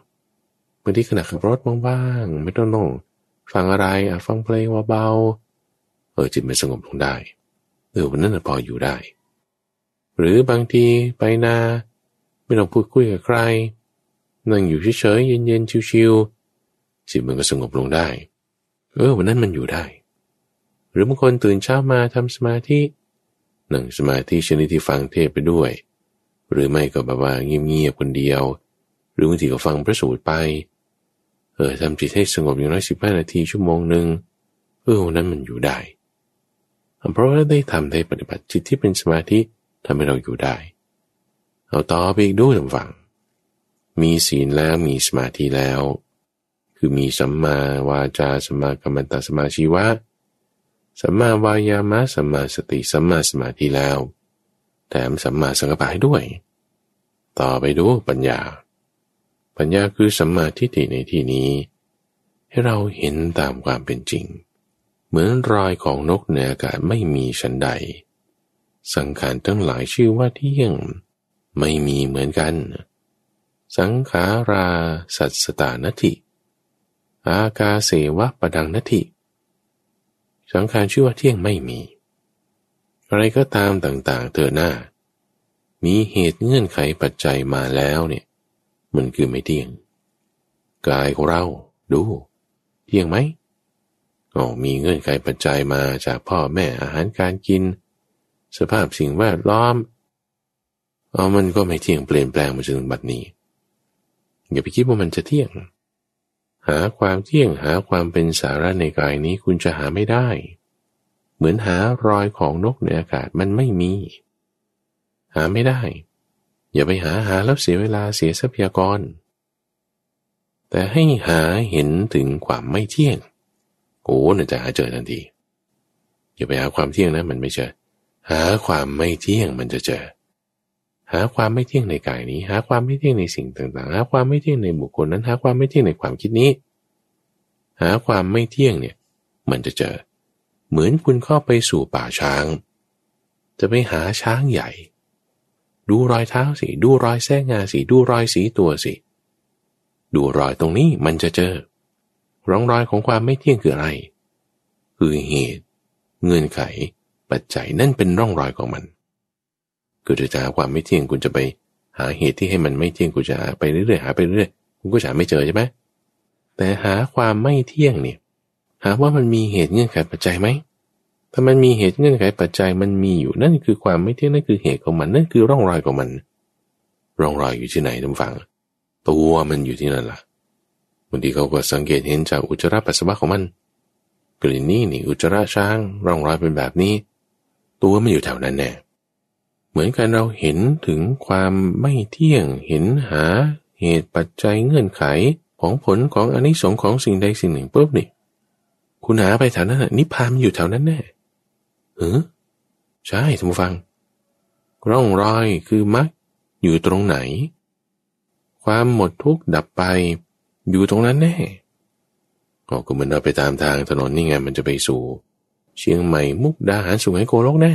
บางทีขณะขับรถบ้างๆไม่ต้องต้องฟังอะไรอะฟังเพลงเบาๆเออจิตมันสงบลงได้เออวันนั้นพออยู่ได้ หรือบางทีไปนา ไม่ต้องพูดคุยกับใคร นั่งอยู่เฉยๆเย็นๆชิวๆสิมันก็สงบลงได้ เออวันนั้นมันอยู่ได้ หรือบางคนตื่นเช้ามาทำสมาธิหนึ่งสมาธิชนิดที่ฟังเทศไปด้วย หรือไม่ก็แบบว่าเงียบๆคนเดียว หรือบางทีก็ฟังพระสูตรไป เออทำจิตให้สงบอย่างน้อยสิบห้านาทีชั่วโมงหนึ่งเออนั้นมันอยู่ได้ เพราะว่าได้ทำได้ปฏิบัติจิตที่เป็นสมาธิทำให้เราอยู่ได้ เอาต่อไปอีกดูทำฟัง มีศีลแล้วมีสมาธิแล้ว คือมีสัมมาวาจาสัมมากรรมตสมาชีวะ สัมมาวายามะสัมมาสติสัมมาสมาธิแล้ว แถมสัมมาสังกัปปะให้ด้วย ต่อไปดูปัญญา ปัญญาคือสัมมาทิฏฐิในที่นี้ ให้เราเห็นตามความเป็นจริง เหมือนรอยของนกเหนือากาศไม่มีชั้นใด สังขารทั้งหลายชื่อว่าเที่ยงไม่มีเหมือนกัน สังขาราสัตสตานติ อากาเสวะปดังนติ สังขารชื่อว่าเที่ยงไม่มี อะไรก็ตามต่างๆเธอหน้า มีเหตุเงื่อนไขปัจจัยมาแล้วเนี่ย มันคือไม่เที่ยง กายของเรา ดู เที่ยงไหมอ๋อมีเงื่อนไขปัจจัยมาจากพ่อแม่อาหารการกิน สภาพสิ่งแวดล้อมอ๋อมันก็ไม่เที่ยงเปลี่ยนแปลงมาจนถึงบัดนี้อย่าไปคิดว่ามันจะเที่ยง หาความเที่ยงหาความเป็นสาระในกายนี้คุณจะหาไม่ได้ เหมือนหารอยของนกในอากาศมันไม่มี หาไม่ได้ อย่าไปหาหาแล้วเสียเวลาเสียทรัพยากร แต่ให้หาเห็นถึงความไม่เที่ยงโอ้น่จะหาเจอทันทีอย่าไปหาความเที่ยงนะมันไม่เจอ หาความไม่เที่ยงมันจะเจอ หาความไม่เที่ยงในกายนี้ หาความไม่เที่ยงในสิ่งต่างๆ หาความไม่เที่ยงในบุคคลนั้น หาความไม่เที่ยงในความคิดนี้ หาความไม่เที่ยงเนี่ย มันจะเจอ เหมือนคุณเข้าไปสู่ป่าช้าง จะไปหาช้างใหญ่ ดูรอยเท้าสิดูรอยแส้งาสิดูรอยสีตัวสิ ดูรอยตรงนี้มันจะเจอ ร่องรอยของความไม่เที่ยงคืออะไร คือเหตุ เงื่อนไข ปัจจัยนั่นเป็นร่องรอยของมัน คือจะหาความไม่เที่ยงคุณจะไปหาเหตุที่ให้มันไม่เที่ยงคุณจะหาไปเรื่อยๆหาไปเรื่อยคุณก็หาไม่เจอใช่ไหมแต่หาความไม่เที่ยงเนี่ยหาว่ามันมีเหตุเงื่อนไขปัจจัยไหมถ้ามันมีเหตุเงื่อนไขปัจจัยมันมีอยู่นั่นคือความไม่เที่ยงนั่นคือเหตุของมันนั่นคือร่องรอยของมัน ร่องรอยอยู่ที่ไหนท่านฟังตัวมันอยู่ที่นั่นล่ะบางทีเขาก็สังเกตเห็นจากอุจจาระปัสสาวะของมันกลิ่นนี้นี่อุจจาระช้าง ร่องรอยเป็นแบบนี้ ตัวมันอยู่แถวนั้นแน่ เหมือนกันเราเห็นถึงความไม่เที่ยงเห็นหาเหตุปัจจัยเงื่อนไขของผลของอนิสงค์ของสิ่งใดสิ่งหนึ่งปุ๊บนี่คุณหาไปแถวนั้นนิพพานอยู่แถวนั้นแน่เออใช่ท่านผู้ฟัง ร่องรอยคือมรรคอยู่ตรงไหน ความหมดทุกข์ดับไปอยู่ตรงนั้นแน่ก็เหมือนเราไปตามทางถนนนี่ไงมันจะไปสู่ เชียงใหม่มุกดาหารสุไหงโกลกแน่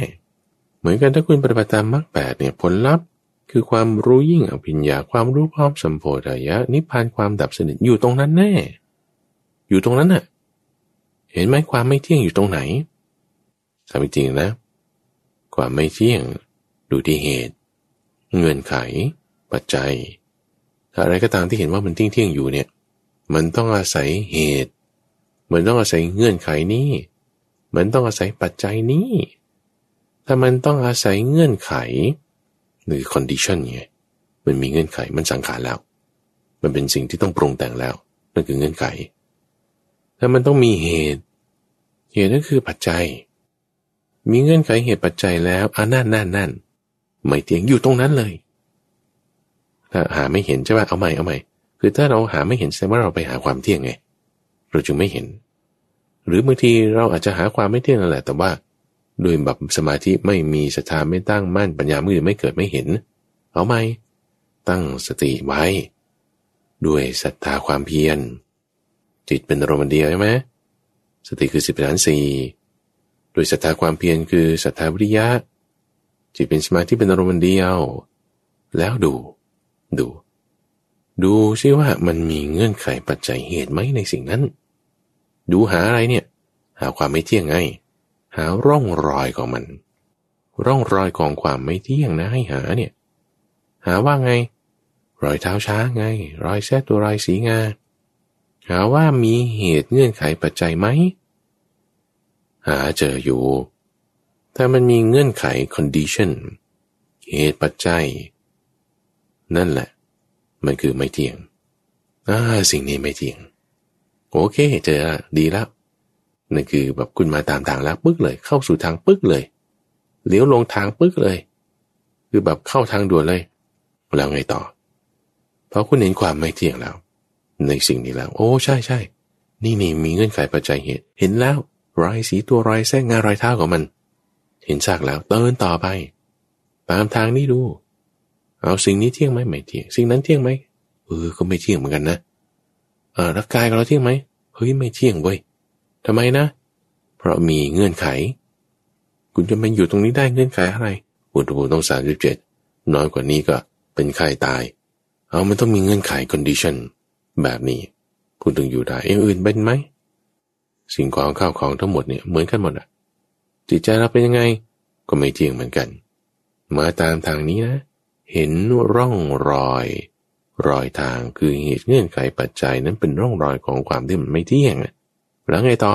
เหมือนกันถ้าคุณปฏิบัติตามมรรคแปดเนี่ยผลลัพธ์ คือความรู้ยิ่งอภิญญาความรู้พร้อมสัมโพธายะ นิพพานความดับสนิทอยู่ตรงนั้นแน่ อยู่ตรงนั้นน่ะ เห็นไหมความไม่เที่ยงอยู่ตรงไหนสามจริงนะ ความไม่เที่ยง ดูที่เหตุ เงื่อนไข ปัจจัยอะไรก็ตามที่เห็นว่ามันเที่ยงเที่ยงอยู่เนี่ย มันต้องอาศัยเหตุ มันต้องอาศัยเงื่อนไขนี้ มันต้องอาศัยปัจจัยนี้ แต่มันต้องอาศัยเงื่อนไข หรือ condition ไงมันมีเงื่อนไขมันสังขารแล้ว มันเป็นสิ่งที่ต้องปรุงแต่งแล้วนั่นคือเงื่อนไขแต่มันต้องมีเหตุ เหตุนั่นคือปัจจัย มีเงื่อนไขเหตุปัจจัยแล้วอ่านั่นนั่นนั่นไม่เที่ยงอยู่ตรงนั้นเลย ถ้าหาไม่เห็นใช่ป่ะเอาใหม่เอาใหม่คือถ้าเราหาไม่เห็นแสดงว่าเราไปหาความเที่ยงไง เราจึงไม่เห็น หรือบางทีเราอาจจะหาความไม่เที่ยงนั่นแหละ แต่ว่า ด้วยแบบสมาธิไม่มีศรัทธาไม่ตั้งมั่นปัญญามือไม่เกิดไม่เห็น เอาไหมตั้งสติไว้ ด้วยศรัทธาความเพียร จิตเป็นอารมณ์เดียวใช่ไหมสติคือสิบฐานสี่ด้วยศรัทธาความเพียรคือศรัทธาวิริยะ จิตเป็นสมาธิเป็นอารมณ์เดียว แล้วดู ดู ดูซิว่ามันมีเงื่อนไขปัจจัยเหตุไหมในสิ่งนั้น ดูหาอะไรเนี่ย หาความไม่เที่ยงไง หาร่องรอยของมัน ร่องรอยของความไม่เที่ยงนะให้หาเนี่ย หาว่าไง รอยเท้าช้าไง รอยแท้ตัวรอยสีงาหาว่ามีเหตุเงื่อนไขปัจจัยไหม หาเจออยู่ แต่มันมีเงื่อนไข condition เหตุปัจจัย นั่นแหละ มันคือไม่เที่ยงอ่าสิ่งนี้ไม่เที่ยง โอเค เจอดีแล้ว นั่นคือแบบคุณมาตามทางแล้วปึ๊กเลย เข้าสู่ทางปึ๊กเลยเลี้ยวลงทางปึ๊กเลย คือแบบเข้าทางด่วนเลย แล้วไงต่อเพราะคุณเห็นความไม่เที่ยงแล้ว ในสิ่งนี้แล้ว โอ้ใช่ใช่นี่นี่มีเงื่อนไขปัจจัยเหตุ เห็นแล้ว รอยสีตัวรอยแท้งงารอยเท้าของมัน เห็นซากแล้วเดินต่อไป ตามทางนี้ดู เอาสิ่งนี้เที่ยงไหมไม่เที่ยง สิ่งนั้นเที่ยงไหมเออก็ไม่เที่ยงเหมือนกันนะเออร่างกายของเราเที่ยงไหมเฮ้ยไม่เที่ยงเว้ย ทำไมนะ เพราะมีเงื่อนไข คุณจะมาอยู่ตรงนี้ได้เงื่อนไขอะไรอุณหภูมิต้องสามสิบเจ็ดน้อยกว่านี้ก็เป็นไข้ตาย เอามันต้องมีเงื่อนไข condition แบบนี้ คุณถึงอยู่ได้เอย่างอื่นเป็นไหม สิ่งของข้าวของทั้งหมดเนี่ยเหมือนกันหมดอะจิตใจเราเป็นยังไง ก็ไม่เที่ยงเหมือนกัน มาตามทางนี้นะ เห็นร่องรอย รอยทางคือเหตุเงื่อนไขปัจจัยนั้นเป็นร่องรอยของความที่มันไม่เที่ยงอะ แล้วไงต่อ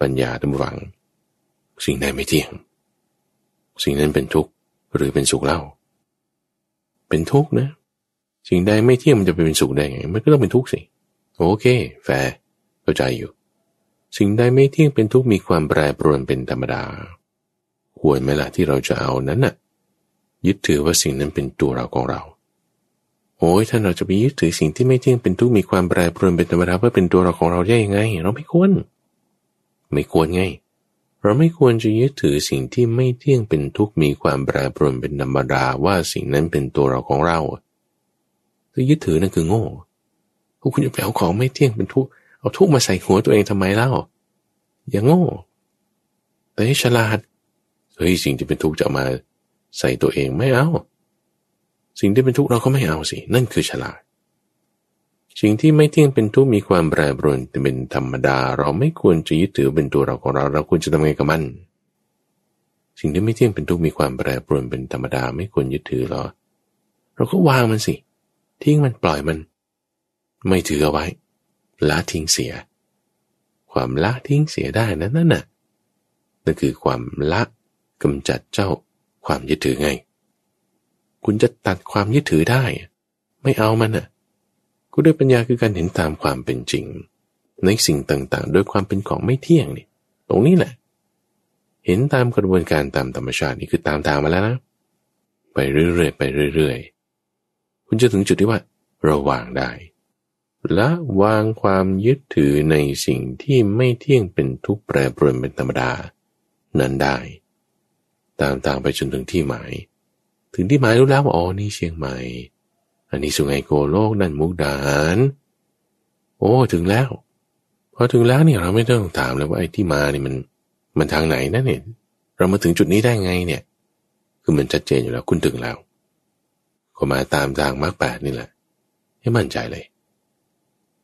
ปัญญาตำวัง สิ่งใดไม่เที่ยง สิ่งนั้นเป็นทุกข์หรือเป็นสุขเล่า เป็นทุกข์นะ สิ่งใดไม่เที่ยงมันจะไปเป็นสุขได้ไง มันก็ต้องเป็นทุกข์สิ โอเค แฟร์เข้าใจอยู่ สิ่งใดไม่เที่ยงเป็นทุกข์มีความแปรปรวนเป็นธรรมดา ควรไหมล่ะที่เราจะเอานั้นน่ะ ยึดถือว่าสิ่งนั้นเป็นตัวเราของเรา โอ้ยท่านเราจะไปยึดถือสิ่งที่ไม่เที่ยงเป็นทุกข์มีความแปรปรวนเป็นธรรมดาเพื่อเป็นตัวเราของเราได้ยังไง เราไม่ควร ไม่ควรไง เราไม่ควรจะยึดถือสิ่งที่ไม่เที่ยงเป็นทุกข์มีความแปรปรวนเป็นธรรมดาว่าสิ่งนั้นเป็นตัวเราของเราคือยึดถือนั่นคือโง่พวกคุณจะไปเอาของไม่เที่ยงเป็นทุกข์เอาทุกมาใส่หัวตัวเองทำไมเล่า อย่างโง่ แต่ให้ฉลาดเฮ้ยสิ่งที่เป็นทุกข์จะมาใส่ตัวเองไม่เอา สิ่งที่เป็นทุกข์เราก็ไม่เอาสิ นั่นคือฉลาด สิ่งที่ไม่เที่ยงเป็นทุกข์มีความแปรปรวนเป็นธรรมดา เราไม่ควรจะยึดถือเป็นตัวเราของเรา เราควรจะทำไงกับมัน สิ่งที่ไม่เที่ยงเป็นทุกข์มีความแปรปรวนเป็นธรรมดา ไม่ควรยึดถือหรอ เราก็วางมันสิ ทิ้งมันปล่อยมัน ไม่ถือเอาไว้ ละทิ้งเสีย ความละทิ้งเสียได้นั้นนั่นน่ะ นั่นคือความละกำจัดเจ้าความยึดถือไง คุณจะตัดความยึดถือได้ ไม่เอามันน่ะก็ด้วยปัญญาคือการเห็นตามความเป็นจริง ในสิ่งต่างๆ โดยความเป็นของไม่เที่ยงนี่ตรงนี้แหละ เห็นตามกระบวนการตามธรรมชาตินี่คือตามทางมาแล้วนะ ไปเรื่อยๆไปเรื่อยๆ คุณจะถึงจุดที่ว่าเราวางได้ และวางความยึดถือในสิ่งที่ไม่เที่ยงเป็นทุกแปรปรวนเป็นธรรมดา นั้นได้ ตามทางไปจนถึงที่หมาย ถึงที่หมายรู้แล้วว่าอ๋อนี่เชียงใหม่ อันนี้สุไหงโกโลกนั่นมุกดาหาร โอ้ถึงแล้วพอถึงแล้วเนี่ยเราไม่ต้องถามเลยว่าไอ้ที่มาเนี่ยมันมันทางไหนนั่นเนี่ยเรามาถึงจุดนี้ได้ไงเนี่ย คือมันชัดเจนอยู่แล้วคุณถึงแล้วก็มาตามทางมรรคแปดนี่แหละ ให้มั่นใจเลย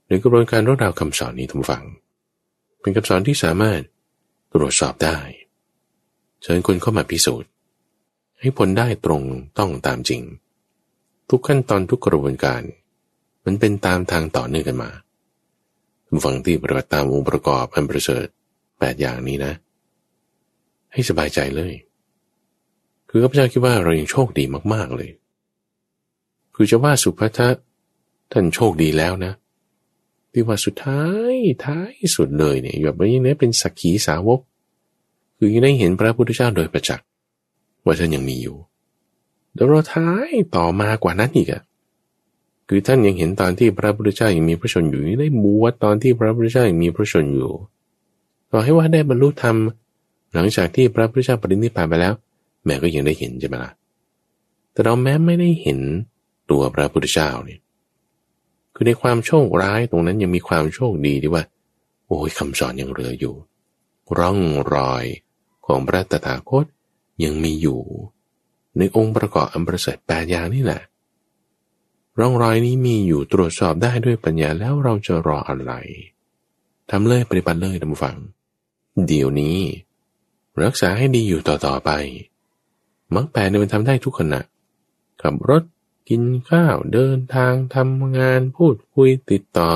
ในกระบวนการรดราวคำสอนนี้ทุกฝัง เป็นคำสอนที่สามารถตรวจสอบได้ เชิญคนเข้ามาพิสูจน์ ให้ผลได้ตรงต้องตามจริง ทุกขั้นตอนทุกกระบวนการ มันเป็นตามทางต่อเนื่องกันมาทุกฝังที่ปฏิบัติตามองค์ประกอบอันประเสริฐแปดอย่างนี้นะ ให้สบายใจเลย คือข้าพเจ้าคิดว่าเรายังโชคดีมากๆเลย คือจะว่าสุภาทะท่านโชคดีแล้วนะที่ว่าสุดท้ายท้ายสุดเลยเนี่ยแบบนี้เนี่ยเป็นสักขีสาวก คือยังได้เห็นพระพุทธเจ้าโดยประจักษ์ ว่าท่านยังมีอยู่ดี๋ยวเราท้ายต่อมากว่านั้นอีกอะคือท่านยังเห็นตอนที่พระพุทธเจ้ายังมีพระชนอยู่ได้บวชตอนที่พระพุทธเจ้ายังมีพระชนอยู่ ต่อให้ว่าได้บรรลุธรรมหลังจากที่พระพุทธเจ้าปรินิพพานไปแล้ว แม่ก็ยังได้เห็นใช่ไหมล่ะแต่เราแม้ไม่ได้เห็นตัวพระพุทธเจ้าเนี่ยคือในความโชคร้ายตรงนั้นยังมีความโชคดีที่ว่า โอ้ยคำสอนยังเหลืออยู่ ร่องรอยของพระตถาคต ยังมีอยู่ ในองค์ประกอบอันประเสริฐแปดอย่างนี่แหละ ร่องรอยนี้มีอยู่ตรวจสอบได้ด้วยปัญญาแล้วเราจะรออะไรทำเลยปฏิบัติเลยท่านฟัง เดี๋ยวนี้ รักษาให้ดีอยู่ต่อๆไปมักแปดเนี่ยมันทำได้ทุกขณะขับรถกินข้าวเดินทางทำงานพูดคุยติดต่อ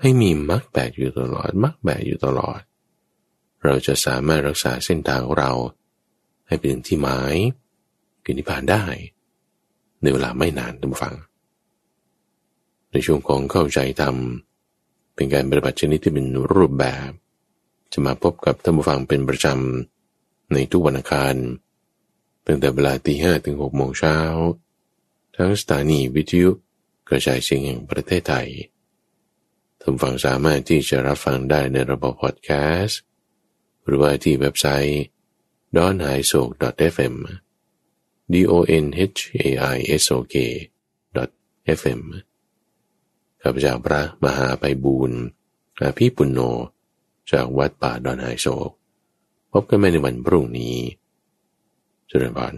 ให้มีมรรคแปดอยู่ตลอดมรรคแปดอยู่ตลอด เราจะสามารถรักษาเส้นทางของเรา ให้เป็นที่หมายคือนิพพานได้ ในเวลาไม่นานท่านผู้ฟัง ในช่วงของเข้าใจธรรมเป็นการปฏิบัติชนิดที่เป็นรูปแบบ จะมาพบกับท่านผู้ฟังเป็นประจำในทุกวันอังคารตั้งแต่เวลาตีห้ถึงหกโมงเช้า ทั้งสถานีวิทยุกระจายเสียงแห่งประเทศไทยท่านฟังสามารถที่จะรับฟังได้ในระบบพอดแคสต์หรือว่าที่เว็บไซต์ d o n h a i s o k fm d o n h a i s o k fm ข้าพเจ้าพระมหาไปบูรณ์อาภีปุณโญจากวัดป่าดอนไฮโศก พบกันใหม่ในวันพรุ่งนี้เจริญพร